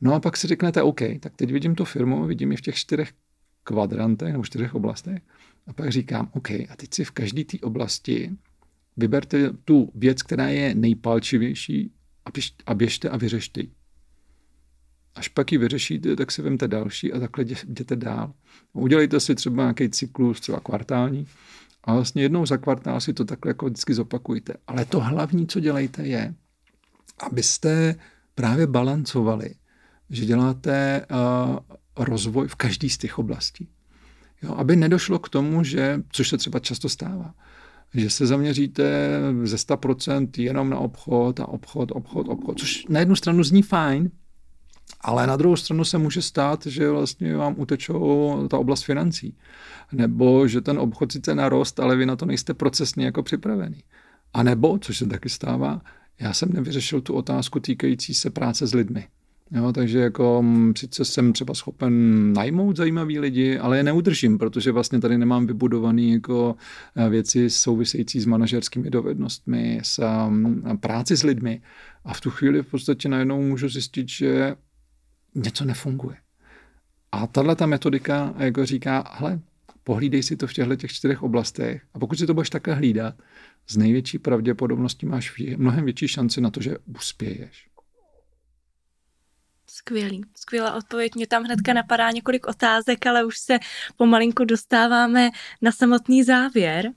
No a pak si řeknete, OK, tak teď vidím tu firmu, vidím ji v těch čtyřech kvadrantech nebo čtyřech oblastech. A pak říkám, OK, a teď si v každé té oblasti vyberte tu věc, která je nejpalčivější a, běžte a běžte a vyřešte ji. Až pak ji vyřešíte, tak si vemte další a takhle jděte dál. Udělejte si třeba nějaký cyklus, třeba kvartální, a vlastně jednou za kvartál si to takhle jako vždycky zopakujte. Ale to hlavní, co dělejte, je, abyste právě balancovali, že děláte uh, rozvoj v každý z těch oblastí. Jo, aby nedošlo k tomu, že, což se třeba často stává, že se zaměříte ze 100% jenom na obchod a obchod, obchod, obchod, což na jednu stranu zní fajn, ale na druhou stranu se může stát, že vlastně vám utečou ta oblast financí. Nebo že ten obchod sice narost, ale vy na to nejste procesně jako připravený. A nebo, což se taky stává, já jsem nevyřešil tu otázku týkající se práce s lidmi. Jo, takže jako mm, sice jsem třeba schopen najmout zajímavý lidi, ale je neudržím, protože vlastně tady nemám vybudovaný jako eh, věci související s manažerskými dovednostmi, s um, práci s lidmi. A v tu chvíli v podstatě najednou můžu zjistit, že něco nefunguje. A tahle ta metodika jako říká, hele, pohlídej si to v těchto těch čtyřech oblastech a pokud si to budeš takhle hlídat, z největší pravděpodobností máš mnohem větší šanci na to, že uspěješ. Skvělý, skvělá odpověď. Mě tam hnedka napadá několik otázek, ale už se pomalinku dostáváme na samotný závěr.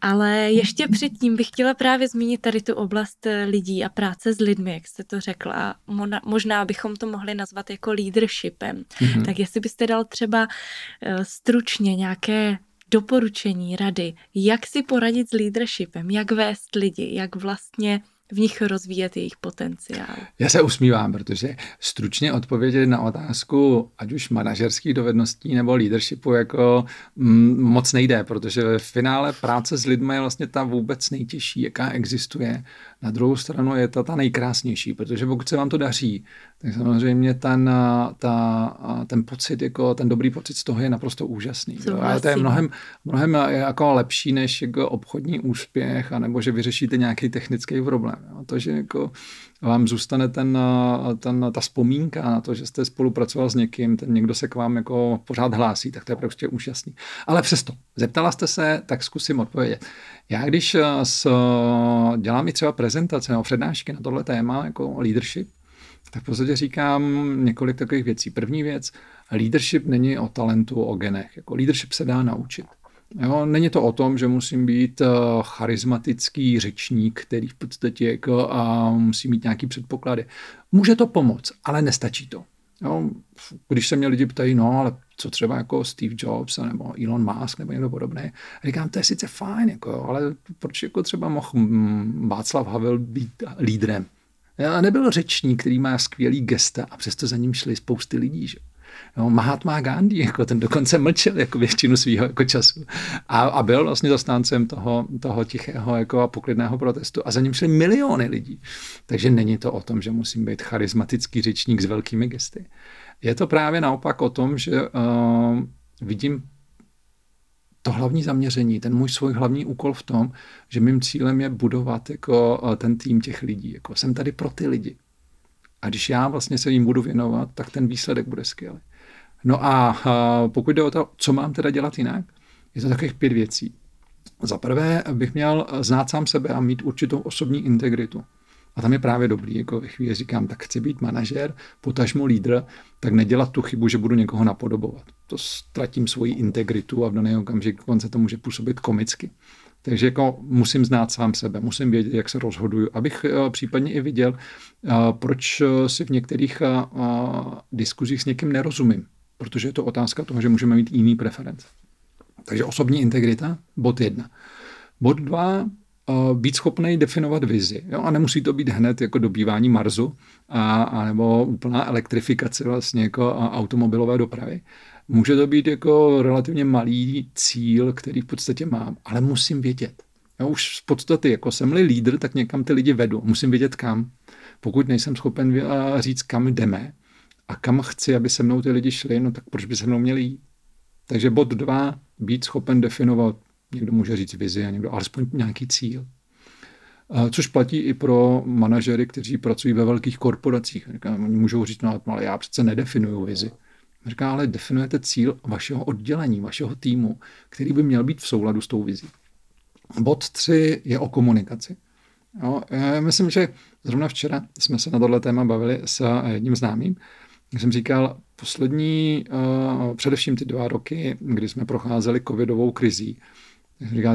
Ale ještě předtím bych chtěla právě zmínit tady tu oblast eh, lidí a práce s lidmi, jak jste to řekla. Možná bychom to mohli nazvat jako leadershipem. Mm-hmm. Tak jestli byste dal třeba eh, stručně nějaké doporučení, rady, jak si poradit s leadershipem, jak vést lidi, jak vlastně v nich rozvíjet jejich potenciál. Já se usmívám, protože stručně odpovědět na otázku, ať už manažerských dovedností nebo leadershipu, jako mm, moc nejde, protože v finále práce s lidmi je vlastně ta vůbec nejtěžší, jaká existuje. Na druhou stranu je ta ta nejkrásnější, protože pokud se vám to daří, tak samozřejmě ten, ta, ten pocit, jako ten dobrý pocit z toho je naprosto úžasný. Ale to je mnohem, mnohem jako lepší než jako obchodní úspěch, anebo že vyřešíte nějaký technický problém. Jo. To, že jako vám zůstane ten, ten, ta vzpomínka na to, že jste spolupracoval s někým, ten někdo se k vám jako pořád hlásí, tak to je prostě úžasný. Ale přesto, zeptala jste se, tak zkusím odpovědět. Já když s, dělám i třeba prezentace nebo přednášky na tohle téma, jako leadership, tak v podstatě říkám několik takových věcí. První věc, leadership není o talentu, o genech. Jako leadership se dá naučit. Jo, není to o tom, že musím být uh, charismatický řečník, který v podstatě jako, uh, musí mít nějaký předpoklady. Může to pomoct, ale nestačí to. Jo, když se mě lidi ptají, no ale co třeba jako Steve Jobs nebo Elon Musk nebo někdo podobný, říkám, to je sice fajn, jako, ale proč jako třeba mohl Václav Havel být lídrem? A nebyl řečník, který má skvělý gesta a přesto za ním šli spousty lidí. Že? No, Mahatma Gandhi, jako ten dokonce mlčel jako většinu svého jako času a, a byl vlastně zastáncem toho, toho tichého jako a poklidného protestu a za ním šli miliony lidí. Takže není to o tom, že musím být charismatický řečník s velkými gesty. Je to právě naopak o tom, že uh, vidím to hlavní zaměření, ten můj svůj hlavní úkol v tom, že mým cílem je budovat jako uh, ten tým těch lidí. Jako jsem tady pro ty lidi. A když já vlastně se jim budu věnovat, tak ten výsledek bude skvělý. No a pokud jde o to, co mám teda dělat jinak, je to takových pět věcí. Za prvé bych měl znát sám sebe a mít určitou osobní integritu. A tam je právě dobrý, jako ve chvíli říkám, tak chci být manažer, potažmo lídr, tak nedělat tu chybu, že budu někoho napodobovat. To ztratím svoji integritu a v daný okamžik konce to může působit komicky. Takže jako musím znát sám sebe, musím vědět, jak se rozhoduju, abych uh, případně i viděl, uh, proč uh, si v některých diskuzích s někým nerozumím protože je to otázka toho, že můžeme mít jiný preference. Takže osobní integrita, bod jedna. Bod dva, eh, být schopný definovat vizi. Jo? A nemusí to být hned jako dobývání Marsu a, a nebo úplná elektrifikace vlastně jako automobilové dopravy. Může to být jako relativně malý cíl, který v podstatě mám, ale musím vědět. Já už z podstaty, jako jsem-li lídr, tak někam ty lidi vedu. Musím vědět kam. Pokud nejsem schopen říct, kam jdeme, a kam chci, aby se mnou ty lidi šli, no tak proč by se mnou měli jít? Takže bod dva, být schopen definovat, někdo může říct vizi a někdo alespoň nějaký cíl. Což platí i pro manažery, kteří pracují ve velkých korporacích. Oni můžou říct, no ale já přece nedefinuju vizi. Říká, ale definujete cíl vašeho oddělení, vašeho týmu, který by měl být v souladu s tou vizí. Bod tři je o komunikaci. Jo, já myslím, že zrovna včera jsme se na tohle téma bavili s jedním známým, jak jsem říkal, poslední, uh, především ty dva roky, kdy jsme procházeli covidovou krizí,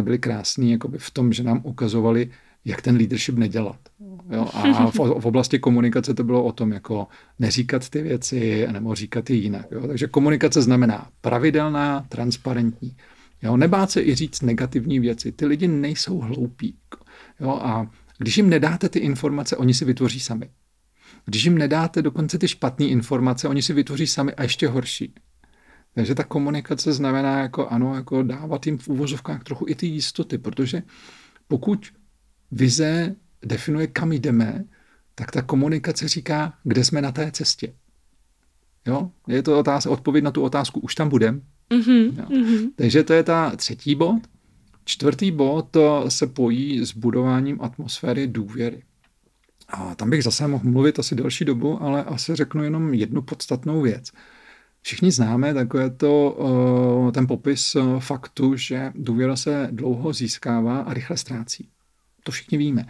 byly krásný jakoby v tom, že nám ukazovali, jak ten leadership nedělat. Jo? A v, v oblasti komunikace to bylo o tom, jako neříkat ty věci, nebo říkat je jinak. Jo? Takže komunikace znamená pravidelná, transparentní. Jo? Nebát se i říct negativní věci. Ty lidi nejsou hloupí. Jo? A když jim nedáte ty informace, oni si vytvoří sami. Když jim nedáte dokonce ty špatné informace, oni si vytvoří sami a ještě horší. Takže ta komunikace znamená jako ano, jako dávat jim v úvozovkách trochu i ty jistoty, protože pokud vize definuje, kam jdeme, tak ta komunikace říká, kde jsme na té cestě. Jo? Je to otázka, odpověď na tu otázku, už tam budem. Mm-hmm. Mm-hmm. Takže to je ta třetí bod. Čtvrtý bod to se pojí s budováním atmosféry důvěry. A tam bych zase mohl mluvit asi delší dobu, ale asi řeknu jenom jednu podstatnou věc. Všichni známe takové to, eh, ten popis eh, faktu, že důvěra se dlouho získává a rychle ztrácí. To všichni víme.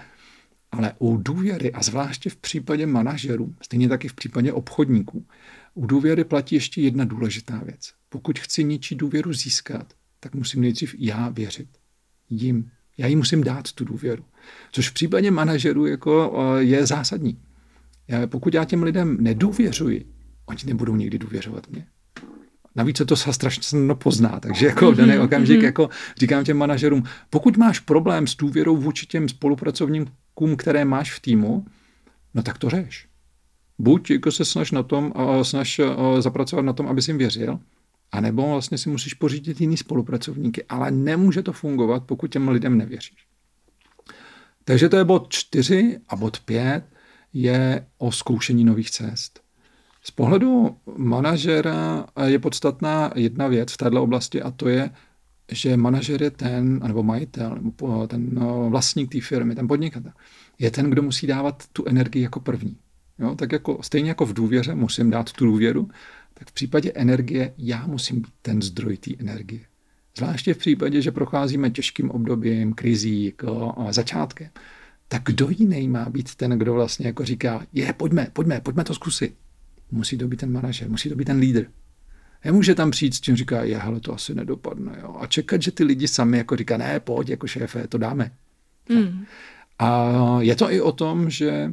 Ale u důvěry, a zvláště v případě manažerů, stejně taky v případě obchodníků, u důvěry platí ještě jedna důležitá věc. Pokud chci něčí důvěru získat, tak musím nejdřív já věřit. Jim. Já jim musím dát tu důvěru. Což v případě manažerů jako eh, je zásadní. Pokud já těm lidem nedůvěřuji, oni nebudou nikdy důvěřovat mě. Navíc se to se strašně snadno pozná, takže jako v daný mhm, okamžik mhm. jako říkám těm manažerům, pokud máš problém s důvěrou vůči těm spolupracovníkům, které máš v týmu, no tak to řeš. Buď jako se snaž na tom, snaž zapracovat na tom, aby jim věřil, anebo vlastně si musíš pořídit jiný spolupracovníky, ale nemůže to fungovat, pokud těm lidem nevěříš. Takže to je bod čtyři a bod pět je o zkoušení nových cest. Z pohledu manažera je podstatná jedna věc v této oblasti a to je, že manažer je ten, nebo majitel, nebo ten no, vlastník té firmy, ten podnikatel, je ten, kdo musí dávat tu energii jako první. Jo, tak jako, stejně jako v důvěře musím dát tu důvěru, tak v případě energie já musím být ten zdroj té energie. Zvláště v případě, že procházíme těžkým obdobím, krizí, jako začátkem, tak kdo jiný má být ten, kdo vlastně jako říká, je, pojďme, pojďme, pojďme to zkusit. Musí to být ten manažer, musí to být ten lídr. Nemůže tam přijít s tím, říká, je, hele, to asi nedopadne. Jo. A čekat, že ty lidi sami jako říká, ne, pojď, jako šéfe, to dáme. Mm. A je to i o tom, že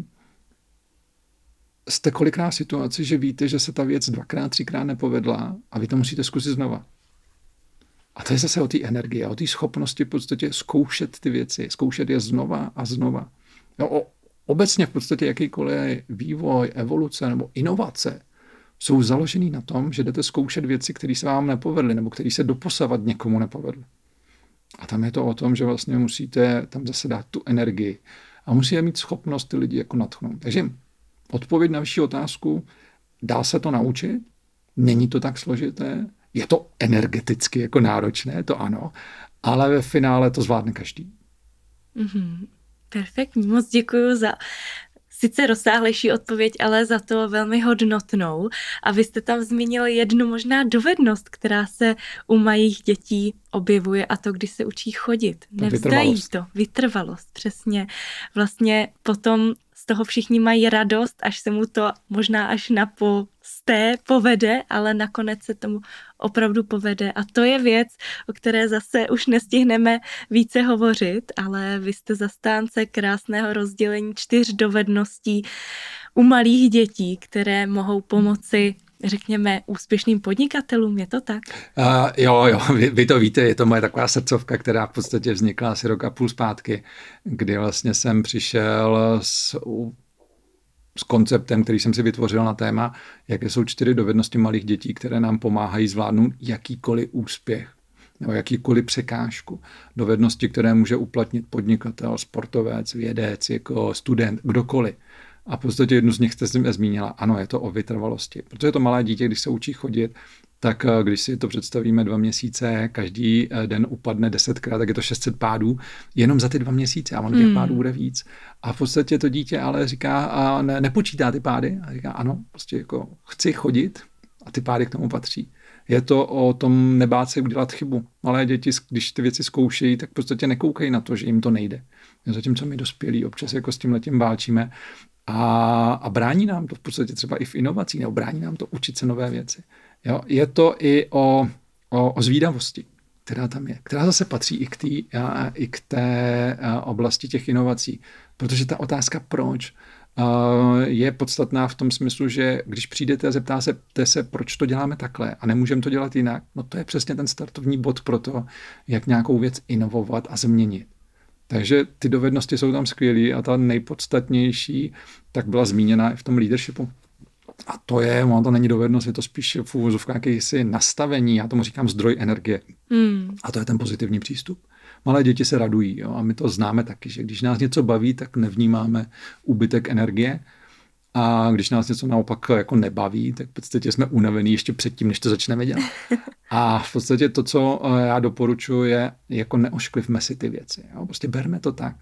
jste kolikrát v situaci, že víte, že se ta věc dvakrát, třikrát nepovedla a vy to musíte zkusit znova. A to je zase o té energii, o té schopnosti v podstatě zkoušet ty věci, zkoušet je znova a znova. No, o, obecně v podstatě jakýkoliv vývoj, evoluce nebo inovace jsou založený na tom, že jdete zkoušet věci, které se vám nepovedly nebo které se doposavat někomu nepovedly. A tam je to o tom, že vlastně musíte tam zase dát tu energii a musíte mít schopnost ty lidi jako natchnout. Takže odpověď na vaši otázku, dá se to naučit, není to tak složité, je to energeticky jako náročné, to ano, ale ve finále to zvládne každý. Mm-hmm. Perfektní, moc děkuji za sice rozsáhlejší odpověď, ale za to velmi hodnotnou. A vy jste tam zmínil jednu možná dovednost, která se u malých dětí objevuje a to, když se učí chodit. Nevzdají to, vytrvalost, přesně. Vlastně potom z toho všichni mají radost, až se mu to možná až na posté povede, ale nakonec se tomu opravdu povede. A to je věc, o které zase už nestihneme více hovořit, ale vy jste zastánce krásného rozdělení čtyř dovedností u malých dětí, které mohou pomoci řekněme, úspěšným podnikatelům, je to tak? Uh, jo, jo, vy, vy to víte, je to moje taková srdcovka, která v podstatě vznikla asi rok a půl zpátky, kdy vlastně jsem přišel s, s konceptem, který jsem si vytvořil na téma, jaké jsou čtyři dovednosti malých dětí, které nám pomáhají zvládnout jakýkoliv úspěch nebo jakýkoliv překážku. Dovednosti, které může uplatnit podnikatel, sportovec, vědec, jako student, kdokoliv. A v podstatě jednu z nich jste zmínila, ano, je to o vytrvalosti. Protože to malé dítě, když se učí chodit, tak eh, když si to představíme dva měsíce, každý eh, den upadne desetkrát, tak je to 600 pádů jenom za ty dva měsíce a on těch hmm. pádů bude víc. A v podstatě to dítě ale říká, a ne, nepočítá ty pády a říká, ano, prostě jako chci chodit a ty pády k tomu patří. Je to o tom nebát se udělat chybu. Malé děti, když ty věci zkoušejí, tak v podstatě nekoukají na to, že jim to nejde. Zatímco my dospělí občas jako s tím letím válčíme a, a brání nám to v podstatě třeba i v inovacích, nebo brání nám to učit se nové věci. Jo? Je to i o, o, o zvídavosti, která tam je, která zase patří i k, tý, i k té oblasti těch inovací. Protože ta otázka proč je podstatná v tom smyslu, že když přijdete a zeptáte se, proč to děláme takhle a nemůžeme to dělat jinak, no to je přesně ten startovní bod pro to, jak nějakou věc inovovat a změnit. Takže ty dovednosti jsou tam skvělé a ta nejpodstatnější tak byla zmíněna i v tom leadershipu. A to je, ono to není dovednost, je to spíš v úvozovkách jakýsi nastavení, já tomu říkám zdroj energie. Hmm. A to je ten pozitivní přístup. Malé děti se radují jo? a my to známe taky, že když nás něco baví, tak nevnímáme úbytek energie. A když nás něco naopak jako nebaví, tak v podstatě jsme unavení ještě předtím, než to začneme dělat. A v podstatě to, co eh, já doporučuji, je jako neošklivme si ty věci. Jo? Prostě berme to tak,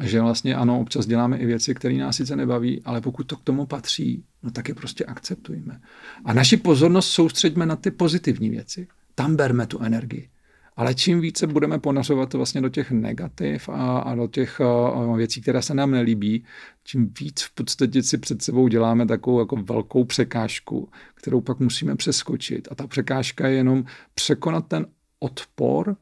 že vlastně ano, občas děláme i věci, které nás sice nebaví, ale pokud to k tomu patří, no tak je prostě akceptujme. A naši pozornost soustředíme na ty pozitivní věci. Tam berme tu energii. Ale čím více budeme ponařovat vlastně do těch negativ a, a do těch a, věcí, které se nám nelíbí, čím víc v podstatě si před sebou děláme takovou jako velkou překážku, kterou pak musíme přeskočit. A ta překážka je jenom překonat ten odpor,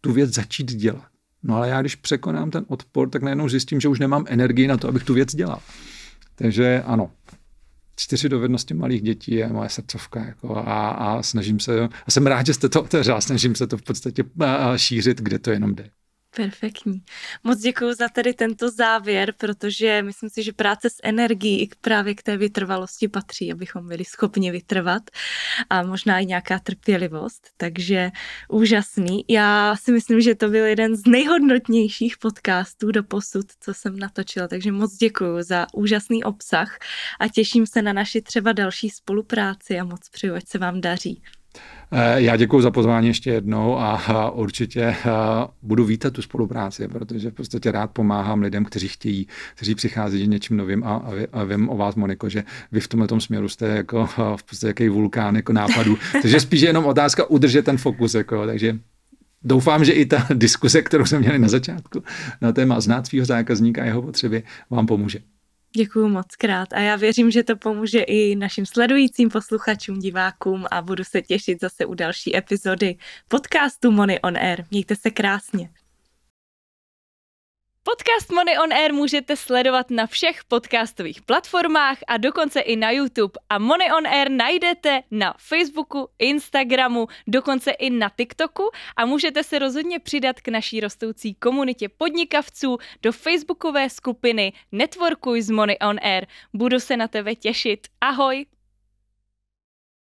tu věc začít dělat. No ale já když překonám ten odpor, tak najednou zjistím, že už nemám energii na to, abych tu věc dělal. Takže ano, čtyři dovednosti malých dětí je moje srdcovka. Jako a, a snažím se, a jsem rád, že jste to otevřel, snažím se to v podstatě šířit, kde to jenom jde. Perfektní. Moc děkuji za tady tento závěr, protože myslím si, že práce s energií i právě k té vytrvalosti patří, abychom byli schopni vytrvat a možná i nějaká trpělivost. Takže úžasný. Já si myslím, že to byl jeden z nejhodnotnějších podcastů do posud, co jsem natočila. Takže moc děkuji za úžasný obsah a těším se na naši třeba další spolupráci a moc přeju, ať se vám daří. Eh, já děkuji za pozvání ještě jednou a určitě eh, budu vítat tu spolupráci, protože v podstatě rád pomáhám lidem, kteří chtějí, kteří přichází něčím novým a, a vím o vás, Moniko, že vy v tomhle směru jste jako eh, v podstatě jaký vulkán jako nápadů. [LAUGHS] Takže spíš jenom otázka udržet ten fokus. Jako, takže Doufám, že i ta diskuse, kterou jsme měli na začátku na téma znát svého zákazníka a jeho potřeby, vám pomůže. Děkuji moc krát a já věřím, že to pomůže i našim sledujícím posluchačům, divákům a budu se těšit zase u další epizody podcastu Money on Air. Mějte se krásně. Podcast Money on Air můžete sledovat na všech podcastových platformách a dokonce i na YouTube. A Money on Air najdete na Facebooku, Instagramu, dokonce i na TikToku a můžete se rozhodně přidat k naší rostoucí komunitě podnikavců do facebookové skupiny Networkuj z Money on Air. Budu se na tebe těšit. Ahoj!